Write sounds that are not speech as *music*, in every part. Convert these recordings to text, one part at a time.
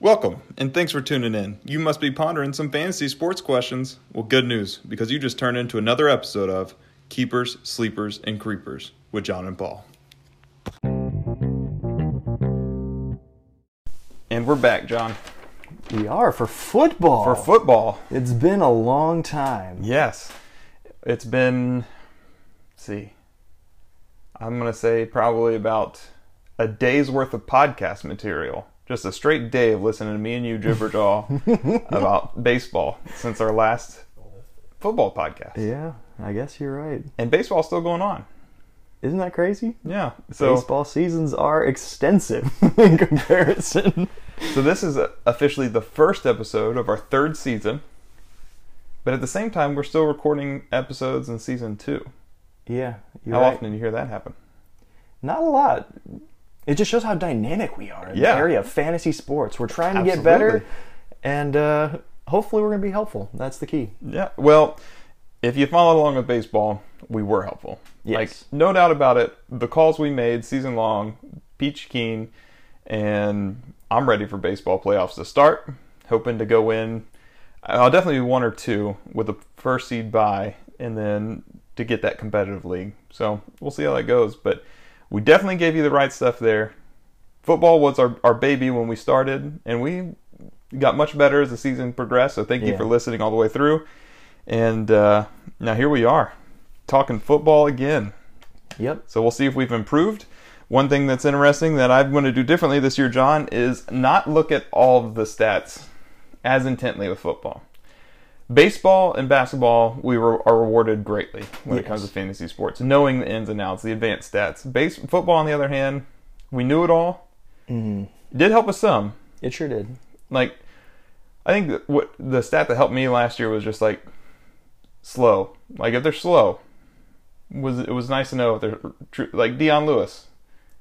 Welcome, and thanks for tuning in. You must be pondering some fantasy sports questions. Well, good news, because you just turned into another episode of Keepers, Sleepers, and Creepers with John and Paul. And we're back, John, We are for football. for football. It's been a long time. Yes. It's been, see, I'm going to say probably about a day's worth of podcast material. Just a straight day of listening to me and you gibber jaw *laughs* about baseball since our last football podcast. Yeah, I guess you're right. And baseball's still going on. Isn't that crazy? Yeah. So Baseball seasons are extensive *laughs* in comparison. so this is officially the first episode of our third season. But at the same time, we're still recording episodes in season 2. yeah, How right. often do you hear that happen? Not a lot. It just shows how dynamic we are in Yeah. the area of fantasy sports. We're trying to get better, and uh, hopefully we're going to be helpful. That's the key. Yeah. Well, if you followed along with baseball, we were helpful. Yes. Like no doubt about it. The calls we made season long, peach keen, and I'm ready for baseball playoffs to start. Hoping to go in. I'll definitely be one or two with a first seed bye, and then to get that competitive league. So we'll see how that goes. But we definitely gave you the right stuff there. Football was our, our baby when we started, and we got much better as the season progressed. So thank you Yeah. for listening all the way through. And uh, now here we are, talking football again. Yep. So we'll see if we've improved. One thing that's interesting that I'm going to do differently this year, John, is not look at all of the stats as intently with football. Baseball and basketball, we were, are rewarded greatly when it comes to fantasy sports, knowing the ins and outs, the advanced stats. Base football, on the other hand, we knew it all. hmm It did help us some. It sure did. Like, I think what the stat that helped me last year was just like slow. Like if they're slow, was it was nice to know if they're like Dion Lewis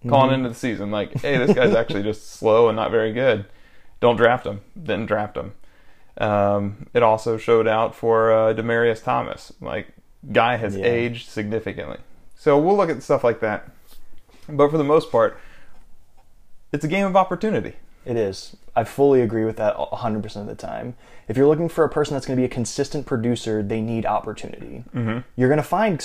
calling into the season. Like, hey, this guy's actually just *laughs* slow and not very good. Don't draft him. Didn't draft him. Um, it also showed out for uh, Demaryius Thomas. Like, guy has Yeah. aged significantly. So we'll look at stuff like that. But for the most part, it's a game of opportunity. It is. I fully agree with that 100% of the time. If you're looking for a person that's going to be a consistent producer, they need opportunity. Mm-hmm. You're going to find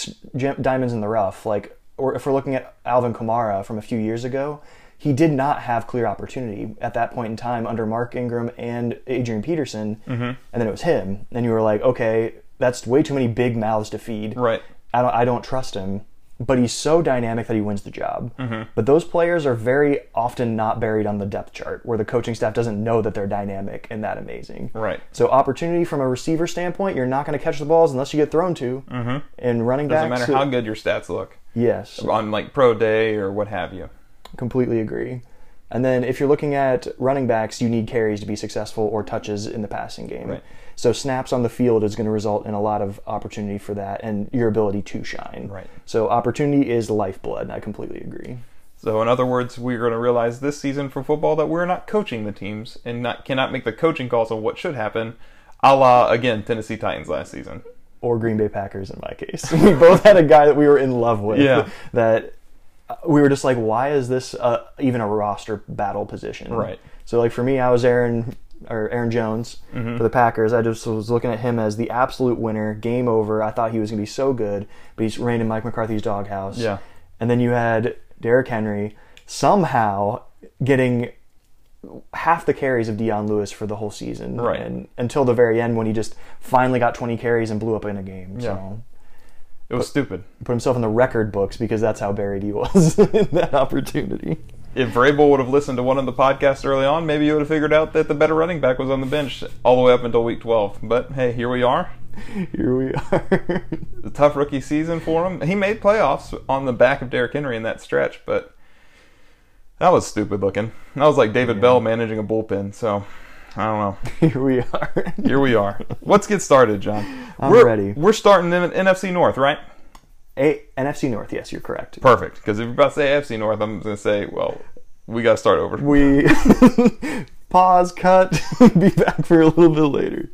diamonds in the rough. Like, or if we're looking at Alvin Kamara from a few years ago, he did not have clear opportunity at that point in time under Mark Ingram and Adrian Peterson. Mm-hmm. And then it was him. And you were like, okay, that's way too many big mouths to feed. Right. I don't, I don't trust him. But he's so dynamic that he wins the job. Mm-hmm. But those players are very often not buried on the depth chart, where the coaching staff doesn't know that they're dynamic and that amazing. Right. So opportunity from a receiver standpoint, you're not going to catch the balls unless you get thrown to. Mm-hmm. And running Doesn't backs, matter how good your stats look yes, on like pro day or what have you. Completely agree. And then if you're looking at running backs, you need carries to be successful or touches in the passing game. Right. So snaps on the field is going to result in a lot of opportunity for that and your ability to shine. Right. So opportunity is lifeblood. I completely agree. So in other words, we're going to realize this season for football that we're not coaching the teams and not cannot make the coaching calls on what should happen, a la again Tennessee Titans last season. or Green Bay Packers in my case. *laughs* we both had a guy that we were in love with. Yeah. That we were just like, why is this uh, even a roster battle position? Right. So like for me, I was Aaron or Aaron Jones Mm-hmm. for the Packers. I just was looking at him as the absolute winner, game over. I thought he was going to be so good, but he's reigned in Mike McCarthy's doghouse. Yeah. And then you had Derrick Henry somehow getting half the carries of Dion Lewis for the whole season. Right. And until the very end when he just finally got 20 carries and blew up in a game. Yeah. So It was stupid. put himself in the record books because that's how buried he was *laughs* in that opportunity. If Vrabel would have listened to one of the podcasts early on, maybe you would have figured out that the better running back was on the bench all the way up until week 12. But hey, here we are. *laughs* Here we are. A tough rookie season for him. He made playoffs on the back of Derrick Henry in that stretch, but that was stupid looking. That was like David Bell managing a bullpen. So I don't know. *laughs* Here we are. Here we are. Let's get started, John. I'm we're, ready. We're starting in NFC North, right? A- NFC North, yes, you're correct. Perfect. Because if you're about to say AFC North, I'm going to say, well, we got to start over. We *laughs* pause, cut, *laughs* be back for a little bit later.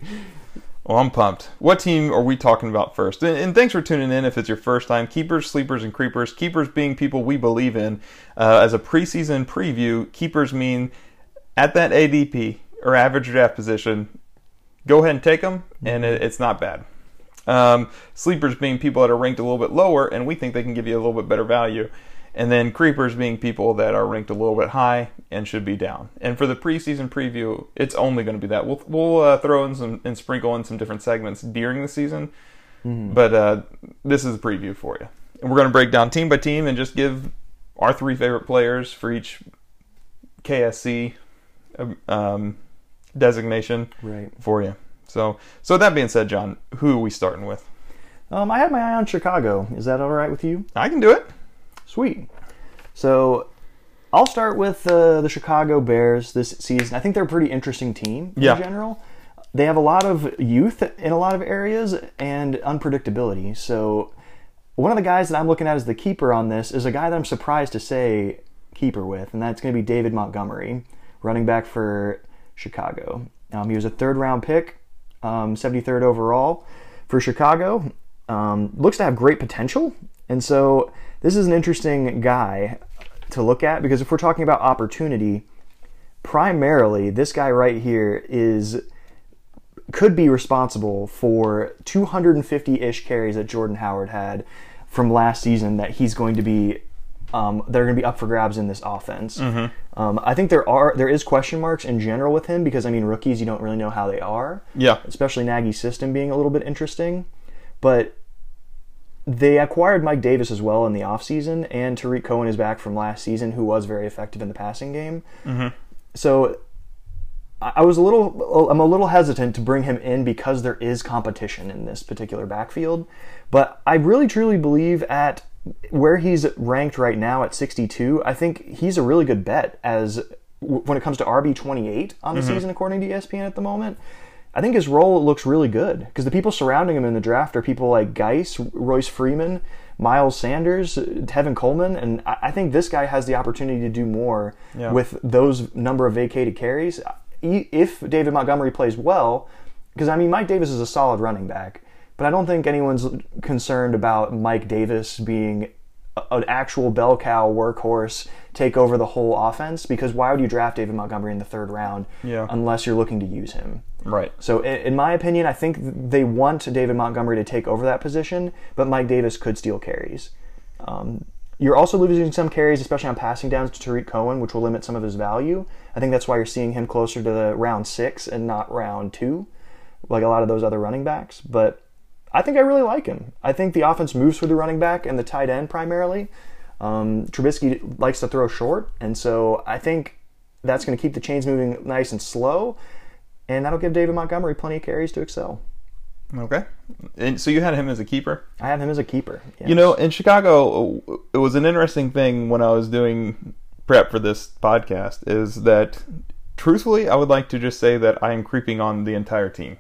Well, I'm pumped. What team are we talking about first? And, and thanks for tuning in if it's your first time. Keepers, sleepers, and creepers. Keepers being people we believe in. Uh, as a preseason preview, keepers mean at that ADP, or average draft position, go ahead and take them, and it, it's not bad. Um, sleepers being people that are ranked a little bit lower, and we think they can give you a little bit better value. And then creepers being people that are ranked a little bit high and should be down. And for the preseason preview, it's only going to be that. We'll we'll uh, throw in some and sprinkle in some different segments during the season, but uh, this is a preview for you. And we're going to break down team by team and just give our three favorite players for each KSC um, designation Right. for you. So, so that being said, John, who are we starting with? Um, I had my eye on Chicago. Is that all right with you? I can do it. Sweet. So I'll start with uh, the Chicago Bears this season. I think they're a pretty interesting team in Yeah. general. They have a lot of youth in a lot of areas and unpredictability. So one of the guys that I'm looking at as the keeper on this is a guy that I'm surprised to say keeper with, and that's going to be David Montgomery, running back for Chicago. Um, he was a third round pick, um, 73rd overall for Chicago. Um, looks to have great potential, and so this is an interesting guy to look at because if we're talking about opportunity, primarily this guy right here is could be responsible for 250-ish carries that Jordan Howard had from last season that he's going to be um, they're going to be up for grabs in this offense. Um, I think there are there is question marks in general with him because I mean rookies you don't really know how they are, Yeah. especially Nagy's system being a little bit interesting. But they acquired Mike Davis as well in the offseason, and Tarik Cohen is back from last season, who was very effective in the passing game. So I I was a little, I'm a little hesitant to bring him in because there is competition in this particular backfield. But I really truly believe at where he's ranked right now at 62, I think he's a really good bet as when it comes to RB 28 on the mm-hmm. season, according to ESPN at the moment. I think his role looks really good because the people surrounding him in the draft are people like Geis, Royce Freeman, Miles Sanders, Tevin Coleman, and I I think this guy has the opportunity to do more Yeah. with those number of vacated carries. If David Montgomery plays well, because I mean Mike Davis is a solid running back, but I don't think anyone's concerned about Mike Davis being an actual bell cow workhorse take over the whole offense because why would you draft David Montgomery in the third round Yeah. unless you're looking to use him? Right. So, in my opinion, I think they want David Montgomery to take over that position, but Mike Davis could steal carries. Um, you're also losing some carries, especially on passing downs to Tarik Cohen, which will limit some of his value. I think that's why you're seeing him closer to the round six and not round two, like a lot of those other running backs. But I think I really like him. I think the offense moves through the running back and the tight end primarily. Um, Trubisky likes to throw short, and so I think that's going to keep the chains moving nice and slow, and that'll give David Montgomery plenty of carries to excel. Okay. And so you had him as a keeper. I have him as a keeper. You know, in Chicago, it was an interesting thing when I was doing prep for this podcast is that truthfully, I would like to just say that I am creeping on the entire team.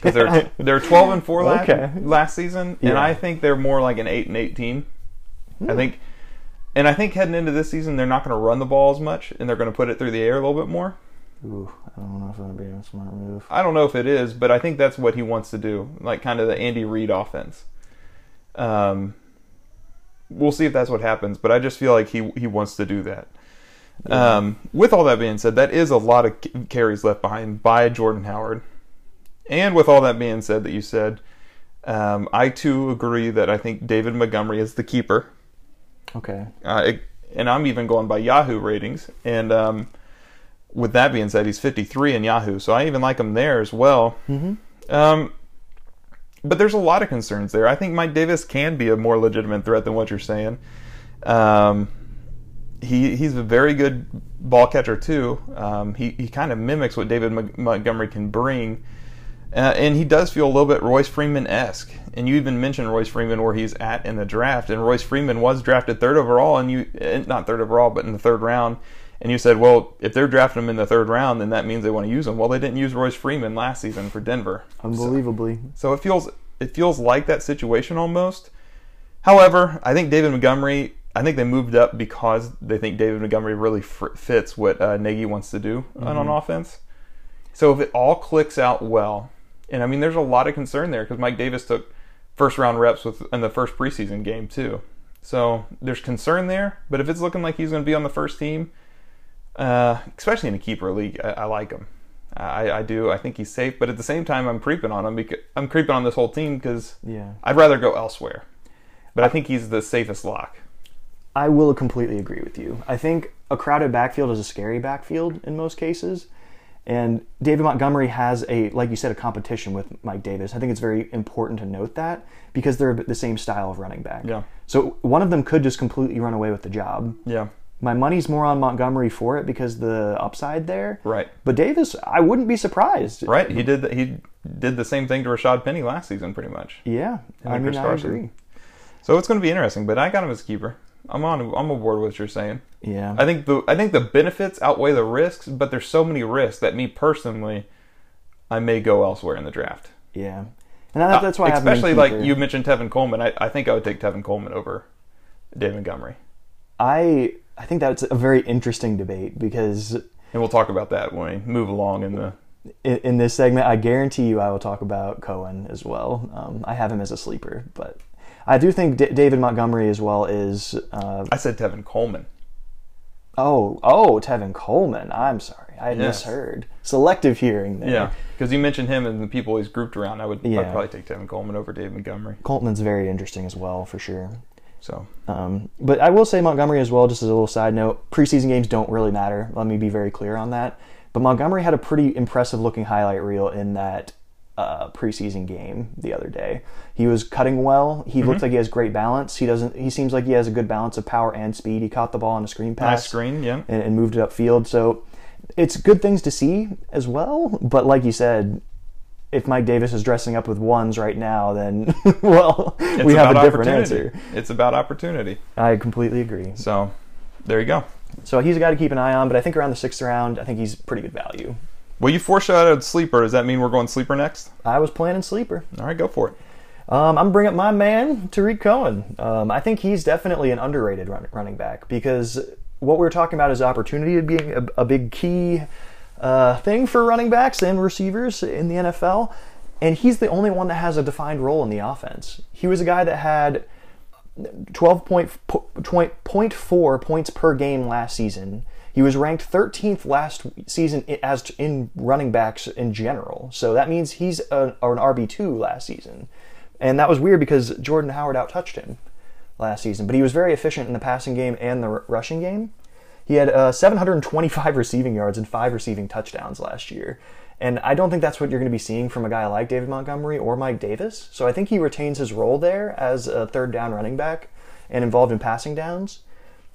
Because they're *laughs* they're twelve and four last, Okay. last season, and Yeah. I think they're more like an eight and eighteen. I think, and I think heading into this season, they're not going to run the ball as much, and they're going to put it through the air a little bit more. Ooh, I don't know if that'd be a smart move. I don't know if it is, but I think that's what he wants to do, like kind of the Andy Reid offense. Um, we'll see if that's what happens, but I just feel like he he wants to do that. Um, with all that being said, that is a lot of carries left behind by Jordan Howard. And with all that being said, that you said, um, I too agree that I think David Montgomery is the keeper. Okay. Uh, it, and I'm even going by Yahoo ratings. And um, with that being said, he's 53 in Yahoo, so I even like him there as well. Mm-hmm. Um, but there's a lot of concerns there. I think Mike Davis can be a more legitimate threat than what you're saying. Um, he he's a very good ball catcher too. Um, he he kind of mimics what David Mon- Montgomery can bring, uh, and he does feel a little bit Royce Freeman esque. And you even mentioned Royce Freeman where he's at in the draft, and Royce Freeman was drafted third overall, and you eh, not third overall, but in the third round. And you said, well, if they're drafting him in the third round, then that means they want to use him. Well, they didn't use Royce Freeman last season for Denver. Unbelievably. So it feels it feels like that situation almost. However, I think David Montgomery. I think they moved up because they think David Montgomery really fr- fits what uh, Nagy wants to do on, on offense. So if it all clicks out well, and I mean, there's a lot of concern there because Mike Davis took first round reps with in the first preseason game too. So there's concern there. But if it's looking like he's going to be on the first team, uh, especially in a keeper league. I, I like him. I, I do. I think he's safe, but at the same time, I'm creeping on him because I'm creeping on this whole team because Yeah. I'd rather go elsewhere. But I think he's the safest lock. I will completely agree with you. I think a crowded backfield is a scary backfield in most cases. And David Montgomery has a, like you said, a competition with Mike Davis. I think it's very important to note that because they're the same style of running back. Yeah. So one of them could just completely run away with the job. Yeah. My money's more on Montgomery for it because the upside there. Right. But Davis, I wouldn't be surprised. Right. He did. The, he did the same thing to Rashaad Penny last season, pretty much. Yeah. I mean, I agree. So it's going to be interesting. But I got him as a keeper. I'm on. I'm aboard with what you're saying. Yeah. I think the I think the benefits outweigh the risks, but there's so many risks that me personally, I may go elsewhere in the draft. yeah. And that, that's why I in especially like you mentioned Tevin Coleman. I, I think I would take Tevin Coleman over David Montgomery, I I think that's a very interesting debate because and we'll talk about that when we move along in the. in, in this segment, I guarantee you I will talk about Cohen as well. Um, I have him as a sleeper, but I do think D- David Montgomery as well is. Uh, I said Tevin Coleman. oh, oh, Tevin Coleman. I'm sorry, I Yes. misheard. Selective hearing there. Yeah, because you mentioned him and the people he's grouped around. I would Yeah. I'd probably take Tevin Coleman over David Montgomery. Coleman's very interesting as well, for sure. So Um, but I will say Montgomery as well, just as a little side note. Preseason games don't really matter. Let me be very clear on that. But Montgomery had a pretty impressive looking highlight reel in that uh, preseason game the other day. He was cutting well. He Mm-hmm. looks like he has great balance. He doesn't. He seems like he has a good balance of power and speed. He caught the ball on a screen pass nice screen, yeah. and, and moved it upfield. So it's good things to see as well. But like you said. If Mike Davis is dressing up with ones right now, then *laughs* well, It's we have a different answer. It's about opportunity. I completely agree. So there you go. So he's a guy to keep an eye on, but I think around the sixth round, I think he's pretty good value. Well, you foreshadowed sleeper. Does that mean we're going sleeper next? I was planning sleeper. All right, go for it. Um, I'm bringing up my man, Tarik Cohen. Um, I think he's definitely an underrated run, running back because what we are talking about is opportunity being a, a big key uh, thing for running backs and receivers in the NFL. And he's the only one that has a defined role in the offense. He was a guy that had 12.4 points per game last season. He was ranked 13th last season as in running backs in general. So that means he's an, an RB2 last season. And that was weird because Jordan Howard outtouched him last season. But he was very efficient in the passing game and the r- rushing game. He had uh, 725 *laughs* receiving yards and five receiving touchdowns last year. And I don't think that's what you're going to be seeing from a guy like David Montgomery or Mike Davis. So I think he retains his role there as a third down running back and involved in passing downs.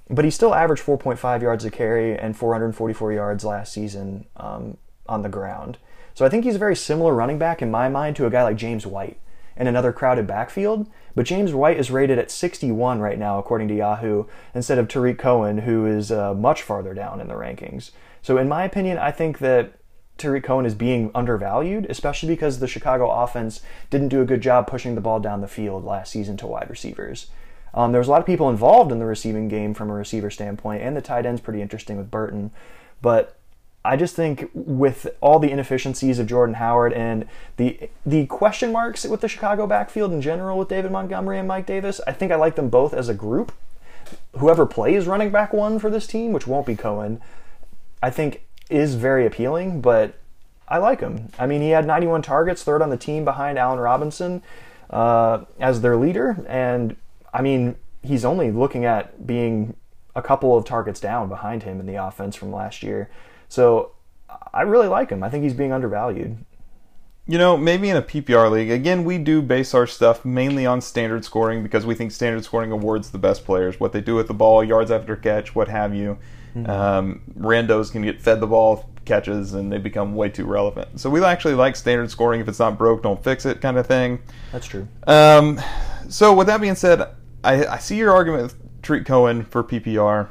But he still averaged 4.5 yards a carry and 444 yards last season um, on the ground. So I think he's a very similar running back in my mind to a guy like James White in another crowded backfield. But James White is rated at 61 right now, according to Yahoo, instead of Tarik Cohen, who is uh, much farther down in the rankings. So, in my opinion, I think that Tarik Cohen is being undervalued, especially because the Chicago offense didn't do a good job pushing the ball down the field last season to wide receivers. Um, there was a lot of people involved in the receiving game from a receiver standpoint, and the tight end's pretty interesting with Burton. But I just think with all the inefficiencies of Jordan Howard and the the question marks with the Chicago backfield in general with David Montgomery and Mike Davis, I think I like them both as a group. Whoever plays running back one for this team, which won't be Cohen, I think is very appealing, but I like him. I mean, he had 91 targets, third on the team behind Allen Robinson uh, as their leader, and I mean, he's only looking at being a couple of targets down behind him in the offense from last year. So I really like him. I think he's being undervalued. You know, maybe in a PPR league, again, we do base our stuff mainly on standard scoring because we think standard scoring awards the best players. What they do with the ball, yards after catch, what have you. Um, randos can get fed the ball, catches, and they become way too relevant. So we actually like standard scoring. If it's not broke, don't fix it kind of thing. That's true. Um, so with that being said, I, I see your argument with Tarik Cohen for PPR,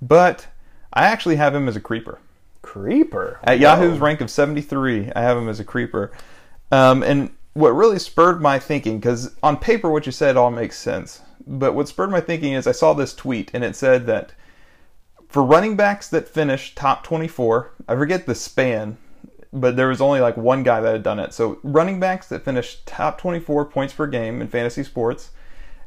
but I actually have him as a creeper. Creeper. At Yahoo's rank of 73, I have him as a creeper. Um, and what really spurred my thinking, because on paper what you said all makes sense, but what spurred my thinking is I saw this tweet and it said that for running backs that finish top 24, I forget the span, but there was only like one guy that had done it. So running backs that finish top 24 points per game in fantasy sports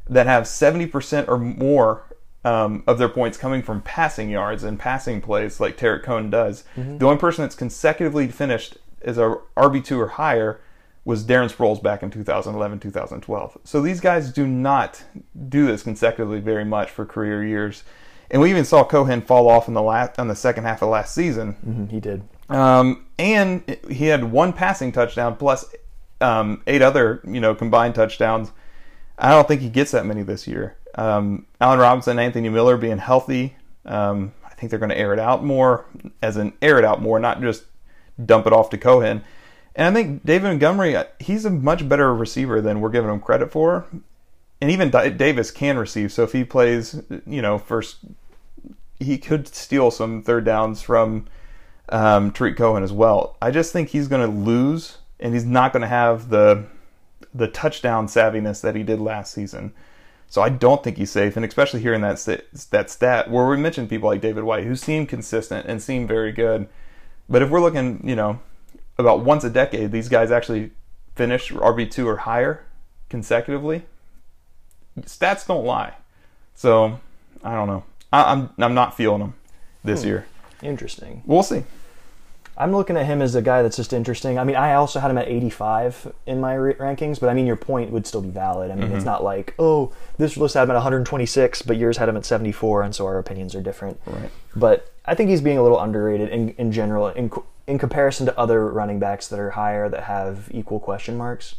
that have 70% or more um, of their points coming from passing yards and passing plays like Tarik Cohen does. The only person that's consecutively finished as a RB2 or higher was Darren Sproles back in 2011, 2012. So these guys do not do this consecutively very much for career years. And we even saw Cohen fall off in the last, on the second half of last season. Mhm, he did. Um, and he had one passing touchdown plus um, eight other, you know, combined touchdowns. I don't think he gets that many this year. Um, Allen Robinson, Anthony Miller being healthy, um, I think they're going to air it out more, as in air it out more, not just dump it off to Cohen. And I think David Montgomery, uh, he's a much better receiver than we're giving him credit for. And even Davis can receive. So if he plays, you know, first, he could steal some third downs from um, Tarik Cohen as well. I just think he's going to lose, and he's not going to have the the touchdown savviness that he did last season. So I don't think he's safe, and especially hearing that st- that stat where we mentioned people like David White who seem consistent and seem very good. But if we're looking, you know, about once a decade, these guys actually finish RB two or higher consecutively. Stats don't lie, so I don't know. I, I'm I'm not feeling them this hmm. year. Interesting. We'll see. I'm looking at him as a guy that's just interesting. I mean, I also had him at 85 in my ra- rankings, but I mean, your point would still be valid. I mean, Mm-hmm. it's not like, oh, this list had him at 126, but yours had him at 74, and so our opinions are different. Right. But I think he's being a little underrated in, in general, in, in comparison to other running backs that are higher that have equal question marks.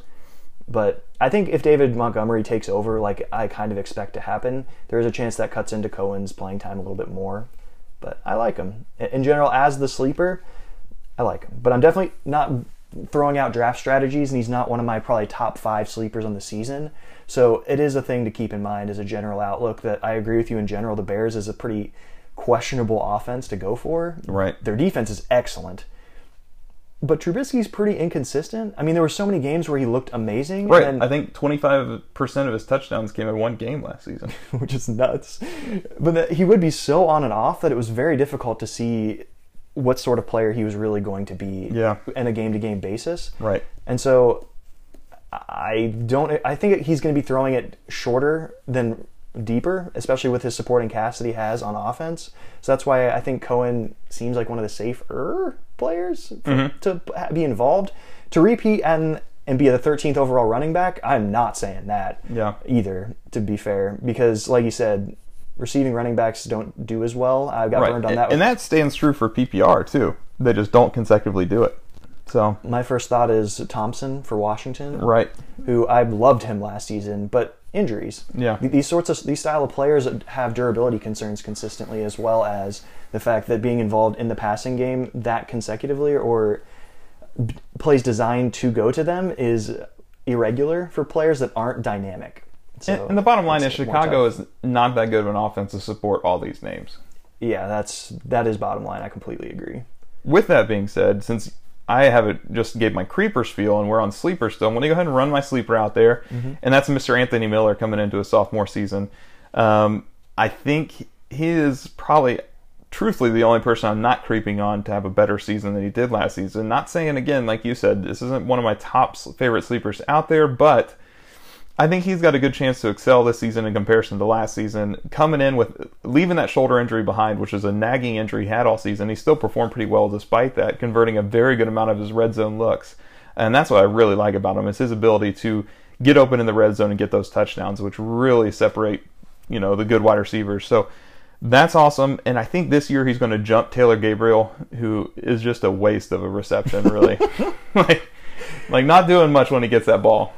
But I think if David Montgomery takes over, like I kind of expect to happen, there is a chance that cuts into Cohen's playing time a little bit more. But I like him. In general, as the sleeper, I like him. But I'm definitely not throwing out draft strategies, and he's not one of my probably top five sleepers on the season. So it is a thing to keep in mind as a general outlook that I agree with you in general. The Bears is a pretty questionable offense to go for. Right. Their defense is excellent. But Trubisky's pretty inconsistent. I mean, there were so many games where he looked amazing, Right. and I think 25% of his touchdowns came in one game last season. *laughs* which is nuts. But that he would be so on and off that it was very difficult to see what sort of player he was really going to be Yeah. in a game to game basis. Right. And so I don't I think he's going to be throwing it shorter than deeper, especially with his supporting cast that he has on offense. So that's why I think Cohen seems like one of the safer players for, mm-hmm. to be involved. To repeat and and be the 13th overall running back, I'm not saying that Yeah. either, to be fair, because like you said, receiving running backs don't do as well. I got Right. burned on that. and with- that stands true for PPR too. They just don't consecutively do it. So, my first thought is Thompson for Washington. right. who I loved him last season, but injuries. Yeah. These sorts of these style of players have durability concerns consistently, as well as the fact that being involved in the passing game that consecutively or plays designed to go to them is irregular for players that aren't dynamic. So And, the bottom line is Chicago is not that good of an offense to support all these names. yeah, that's that is bottom line. I completely agree. With that being said, since I have it just gave my creeper spiel and we're on sleeper still, I'm going to go ahead and run my sleeper out there, and that's Mr. Anthony Miller coming into his sophomore season. Um, I think he is probably, truthfully, the only person I'm not creeping on to have a better season than he did last season. Not saying again, like you said, this isn't one of my top favorite sleepers out there, but I think he's got a good chance to excel this season in comparison to last season. Coming in with leaving that shoulder injury behind, which is a nagging injury he had all season, he still performed pretty well despite that, converting a very good amount of his red zone looks. And that's what I really like about him is his ability to get open in the red zone and get those touchdowns, which really separate, you know, the good wide receivers. So that's awesome. And I think this year he's going to jump Taylor Gabriel, who is just a waste of a reception, really. *laughs* *laughs* like, like not doing much when he gets that ball.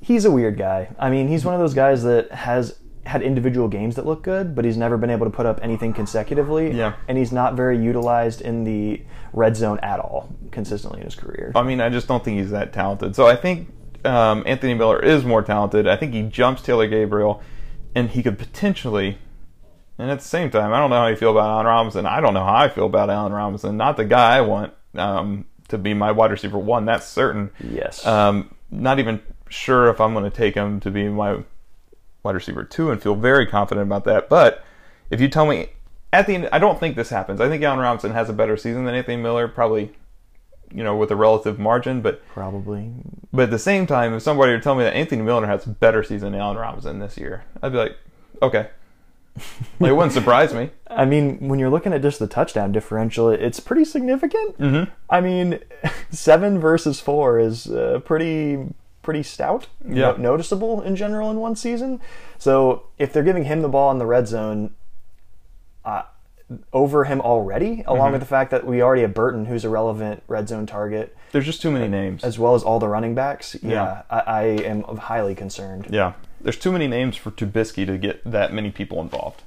He's a weird guy. I mean, he's one of those guys that has had individual games that look good, but he's never been able to put up anything consecutively. Yeah. And he's not very utilized in the red zone at all consistently in his career. I mean, I just don't think he's that talented. So I think um, Anthony Miller is more talented. I think he jumps Taylor Gabriel, and he could potentially. And at the same time, I don't know how you feel about Allen Robinson. I don't know how I feel about Allen Robinson. Not the guy I want um, to be my wide receiver one. That's certain. Yes. Um, not even sure if I'm going to take him to be my wide receiver two, and feel very confident about that. But if you tell me at the end, I don't think this happens. I think Allen Robinson has a better season than Anthony Miller, probably, you know, with a relative margin. But Probably. but at the same time, if somebody were telling me that Anthony Miller has a better season than Allen Robinson this year, I'd be like, okay, *laughs* Like, it wouldn't surprise me. I mean, when you're looking at just the touchdown differential, it's pretty significant. Mm-hmm. I mean, *laughs* seven versus four is uh, pretty pretty stout, Yeah. no- noticeable in general in one season. So if they're giving him the ball in the red zone, uh, over him already, along Mm-hmm. with the fact that we already have Burton, who's a relevant red zone target, There's just too many names. as well as all the running backs. Yeah, Yeah. I, I am highly concerned. Yeah, there's too many names for Trubisky to get that many people involved.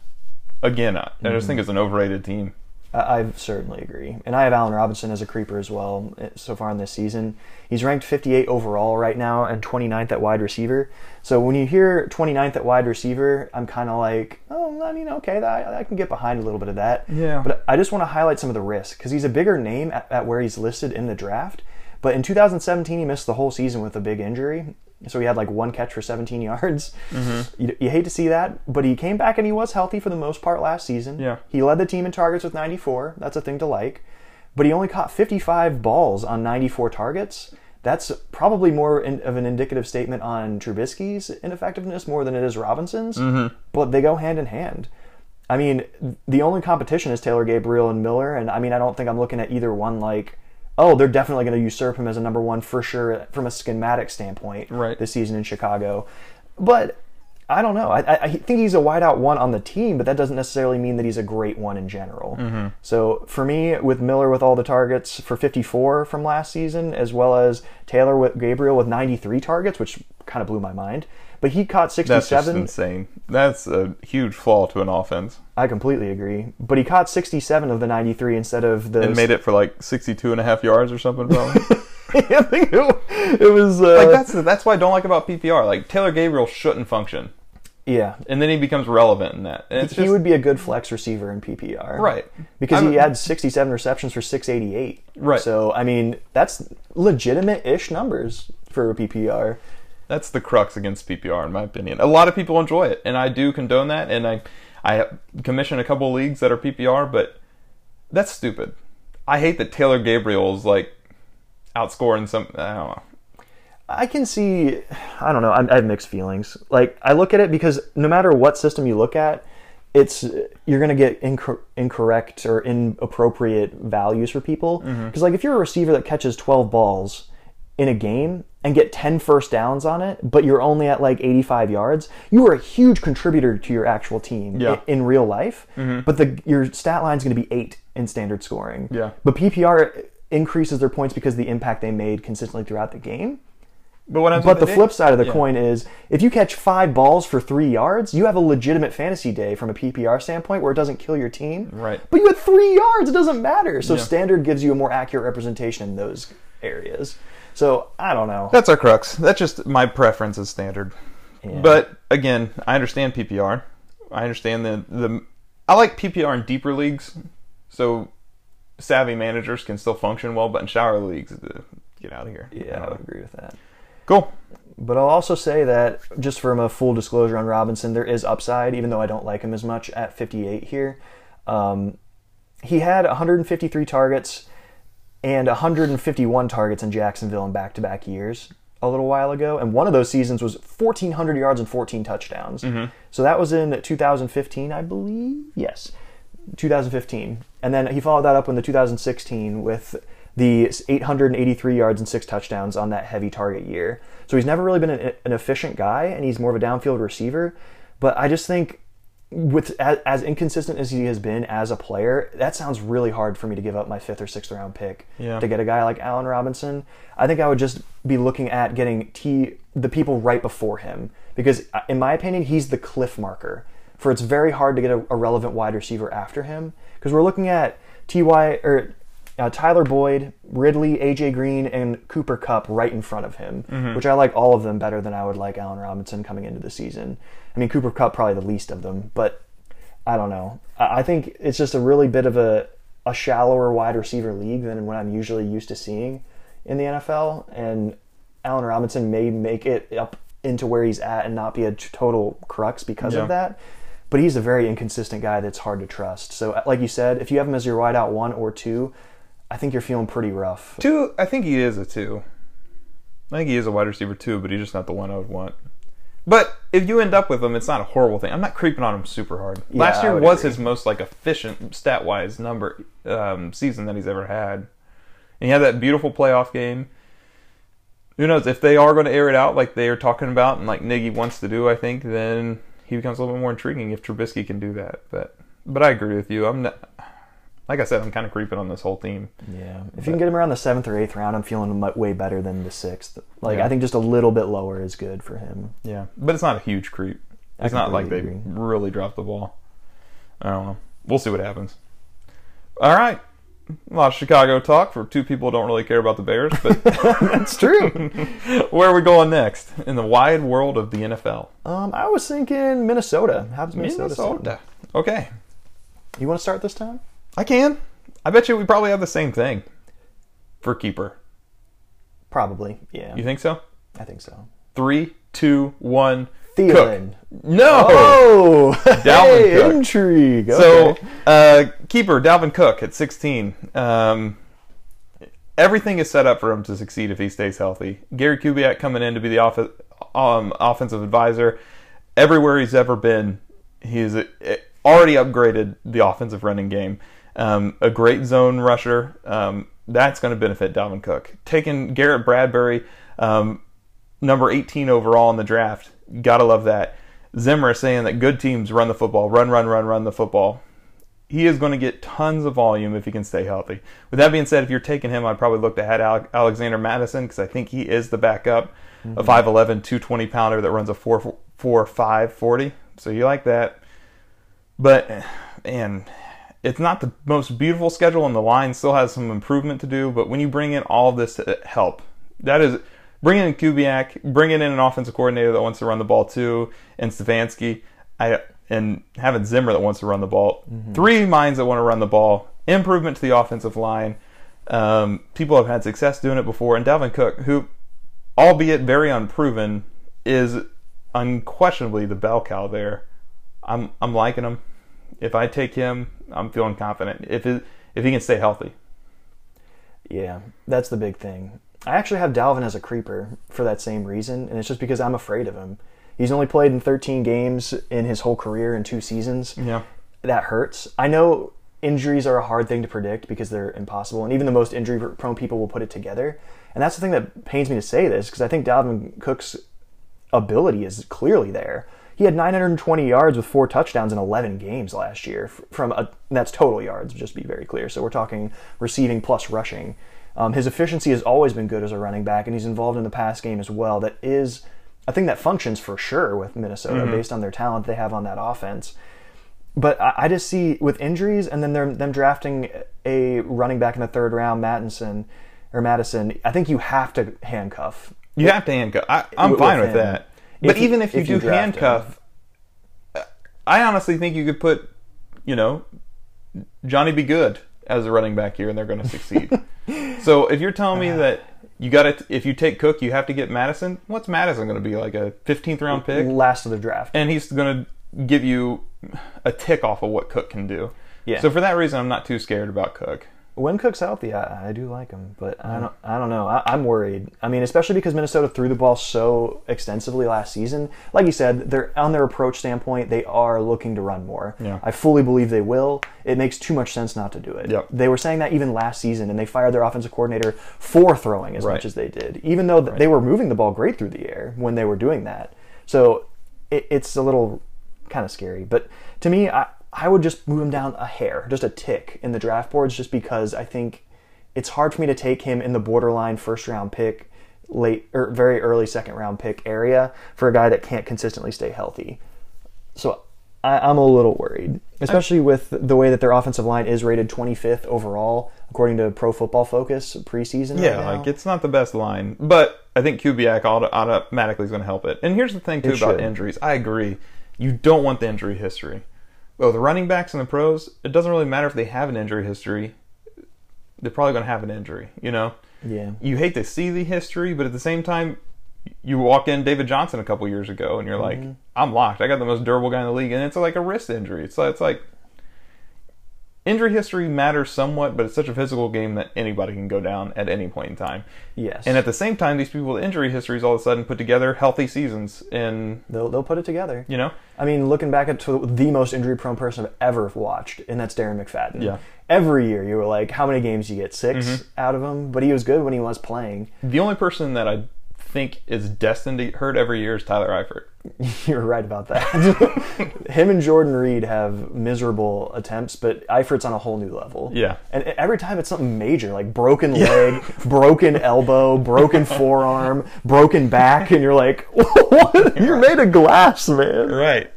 Again, I, I just think it's an overrated team. I, I certainly agree. And I have Allen Robinson as a creeper as well eh, so far in this season. He's ranked 58 overall right now and 29th at wide receiver. So when you hear 29th at wide receiver, I'm kind of like, oh, I mean, okay, that, I can get behind a little bit of that. Yeah. But I just want to highlight some of the risks because he's a bigger name at, at where he's listed in the draft. But in 2017, he missed the whole season with a big injury. So he had like one catch for 17 *laughs* yards. Mm-hmm. You, you hate to see that, but he came back and he was healthy for the most part last season. Yeah. He led the team in targets with 94. That's a thing to like. But he only caught 55 balls on 94 targets. That's probably more in, of an indicative statement on Trubisky's ineffectiveness more than it is Robinson's. Mm-hmm. But they go hand in hand. I mean, the only competition is Taylor Gabriel and Miller, and I mean, I don't think I'm looking at either one like, oh, they're definitely going to usurp him as a number one for sure from a schematic standpoint Right. this season in Chicago. But I don't know. I, I- think he's a wideout one on the team, but that doesn't necessarily mean that he's a great one in general. Mm-hmm. So for me, with Miller with all the targets for 54 from last season, as well as Taylor with Gabriel with 93 targets, which kind of blew my mind. But he caught 67. That's just 67. insane. That's a huge flaw to an offense. I completely agree. But he caught 67 of the 93 instead of the. And made it for like 62 and a half yards or something. Probably. *laughs* I think it, it was. Uh, like that's that's what I don't like about PPR. Like Taylor Gabriel shouldn't function, yeah. and then he becomes relevant in that. And it's he just, would be a good flex receiver in PPR. Right. Because I'm- he had 67 receptions for 688. Right. So, I mean, that's legitimate ish numbers for a PPR. That's the crux against PPR, in my opinion. A lot of people enjoy it, and I do condone that. And I, I commission a couple of leagues that are PPR, but that's stupid. I hate that Taylor Gabriel is like outscoring some. I don't know. I can see, I don't know, I I have mixed feelings. Like, I look at it because no matter what system you look at, it's you're going to get incor- incorrect or inappropriate values for people. Mm-hmm. Because, like, if you're a receiver that catches 12 balls in a game and get 10 first downs on it, but you're only at like 85 yards, you are a huge contributor to your actual team Yeah. i- in real life. Mm-hmm. But the your stat line is going to be eight in standard scoring. Yeah. But PPR increases their points because of the impact they made consistently throughout the game. But what I'm But the flip side of the Yeah. coin is if you catch five balls for three yards, you have a legitimate fantasy day from a PPR standpoint where it doesn't kill your team. Right. But you had three yards, it doesn't matter. So Yeah. standard gives you a more accurate representation in those areas. So I don't know. That's our crux. That's just my preference is standard. Yeah. But again, I understand PPR. I understand the the. I like PPR in deeper leagues, so savvy managers can still function well. But in shower leagues, uh, get out of here. yeah, I Uh, would agree with that. cool. But I'll also say that, just from a full disclosure on Robinson, there is upside, even though I don't like him as much at 58 here. Um, he had 153 targets and 151 targets in Jacksonville in back to back years a little while ago. And one of those seasons was 1,400 yards and 14 touchdowns. Mm-hmm. So that was in 2015, I believe. Yes. 2015. And then he followed that up in the 2016 with the 883 yards and six touchdowns on that heavy target year. So he's never really been an, an efficient guy, and he's more of a downfield receiver. But I just think with as, as inconsistent as he has been as a player, that sounds really hard for me to give up my fifth or sixth round pick Yeah. to get a guy like Allen Robinson. I think I would just be looking at getting T the people right before him because, uh, in my opinion, he's the cliff marker. For it's very hard to get a, a relevant wide receiver after him because we're looking at Ty or uh, Tyler Boyd, Ridley, AJ Green, and Cooper Kupp right in front of him, which I like all of them better than I would like Allen Robinson coming into the season. I mean, Cooper Kupp probably the least of them, but I don't know. I think it's just a really bit of a, a shallower wide receiver league than what I'm usually used to seeing in the NFL. And Allen Robinson may make it up into where he's at and not be a total crux because Yeah. of that. But he's a very inconsistent guy that's hard to trust. So, uh, like you said, if you have him as your wideout one or two, I think you're feeling pretty rough. Two. I think he is a two. I think he is a wide receiver too, but he's just not the one I would want. But if you end up with him, it's not a horrible thing. I'm not creeping on him super hard. Last year was agree. his most like efficient stat wise number um, season that he's ever had. And he had that beautiful playoff game. Who knows if they are going to air it out like they are talking about and like Nagy wants to do? I think then he becomes a little bit more intriguing if Trubisky can do that. But but I agree with you. I'm not. Like I said, I'm kind of creeping on this whole team. Yeah, if you can get him around the seventh or eighth round, I'm feeling mu- way better than the sixth. Like Yeah. I think just a little bit lower is good for him. Yeah, but it's not a huge creep. It's not like they agree. really dropped the ball. I don't know. We'll see what happens. All right. A lot of Chicago talk for two people who don't really care about the Bears, but *laughs* That's true. *laughs* where are we going next in the wide world of the NFL? um, I was thinking Minnesota. How does Minnesota, sound? Okay. You want to start this time? I can. I bet you we probably have the same thing for keeper. Probably. Yeah, You think so? I think so. Three, two, one. Thielen. No. Oh, *laughs* Dalvin hey, Cook. intrigue. So, uh, keeper Dalvin Cook at 16. Um, everything is set up for him to succeed if he stays healthy. Gary Kubiak coming in to be the off- um, offensive advisor. Everywhere he's ever been, he's uh, already upgraded the offensive running game. Um, a great zone rusher. Um, that's going to benefit Dalvin Cook. Taking Garrett Bradbury, um, number 18 overall in the draft. Gotta love that. Zimmer saying that good teams run the football, run, run, run, run the football. He is going to get tons of volume if he can stay healthy. With that being said, if you're taking him, I'd probably look to add Ale- Alexander Madison because I think he is the backup, a 5'11, 220 pounder that runs a 4 4 5 40. So you like that. But, man, it's not the most beautiful schedule, and the line still has some improvement to do. But when you bring in all of this help, that is bringing in Kubiak, bringing in an offensive coordinator that wants to run the ball too, and Stefanski, I and having Zimmer that wants to run the ball. Three minds that want to run the ball. Improvement to the offensive line. Um, people have had success doing it before, and Dalvin Cook, who, albeit very unproven, is unquestionably the bell cow there. I'm I'm liking him. If I take him, I'm feeling confident. If it, if he can stay healthy. Yeah, that's the big thing. I actually have Dalvin as a creeper for that same reason, and it's just because I'm afraid of him. He's only played in 13 games in his whole career in two seasons. Yeah. That hurts. I know injuries are a hard thing to predict because they're impossible, and even the most injury prone people will put it together. And that's the thing that pains me to say this because I think Dalvin Cook's ability is clearly there. He had 920 yards with four touchdowns in 11 games last year. From a, that's total yards, just to be very clear. So we're talking receiving plus rushing. Um, his efficiency has always been good as a running back, and he's involved in the pass game as well. That is a thing that functions for sure with Minnesota based on their talent they have on that offense. But I, I just see with injuries and then them drafting a running back in the third round, Mattinson or Madison. I think you have to handcuff. You have to handcuff. I, I'm With fine with him. that. But you- even if you if do handcuff, I honestly think you could put, you know, Johnny Be Good as a running back here, and they're going to succeed. *laughs* so if you're telling me uh-huh. that you got to, if you take Cook, you have to get Madison. What's Madison going to be like a 15th round pick? Last of the draft. and he's going to give you a tick off of what Cook can do. Yeah. So for that reason, I'm not too scared about Cook. When Cook's healthy, I, I do like him, but I don't. I don't know. I, I'm worried. I mean, especially because Minnesota threw the ball so extensively last season. Like you said, they're on their approach standpoint, they are looking to run more. Yeah. I fully believe they will. It makes too much sense not to do it. Yep. They were saying that even last season, and they fired their offensive coordinator for throwing as Right. much as they did, even though th- they were moving the ball great through the air when they were doing that. So it, it's a little kind of scary. But to me, I, I would just move him down a hair, just a tick in the draft boards, just because I think it's hard for me to take him in the borderline first round pick, late or very early second round pick area for a guy that can't consistently stay healthy. So I, I'm a little worried, especially with the way that their offensive line is rated 25th overall according to Pro Football Focus preseason. Yeah, now. like it's not the best line, but I think Kubiak auto- automatically is going to help it. And here's the thing too It about should. injuries. I agree. You don't want the injury history. Well, the running backs and the pros, it doesn't really matter if they have an injury history. They're probably going to have an injury. You know, yeah. you hate to see the history, but at the same time, you walk in David Johnson a couple years ago, and you're Mm-hmm. like, I'm locked. I got the most durable guy in the league, and it's like a wrist injury. Like, it's like injury history matters somewhat, but it's such a physical game that anybody can go down at any point in time. Yes. And at the same time, these people with injury histories all of a sudden put together healthy seasons, and they'll they'll put it together. you know, I mean, looking back at the most injury prone person I've ever watched, and that's Darren McFadden. Yeah. Every year you were like, how many games you get? 6 mm-hmm. out of him, but he was good when he was playing. the only person that I think is destined to get hurt every year is Tyler Eifert. *laughs* You're right about that. *laughs* Him and Jordan Reed have miserable attempts, but Eifert's on a whole new level. Yeah. And every time it's something major, like broken leg, *laughs* broken elbow, broken forearm, broken back, and you're like, what? You're made of glass, man. Right.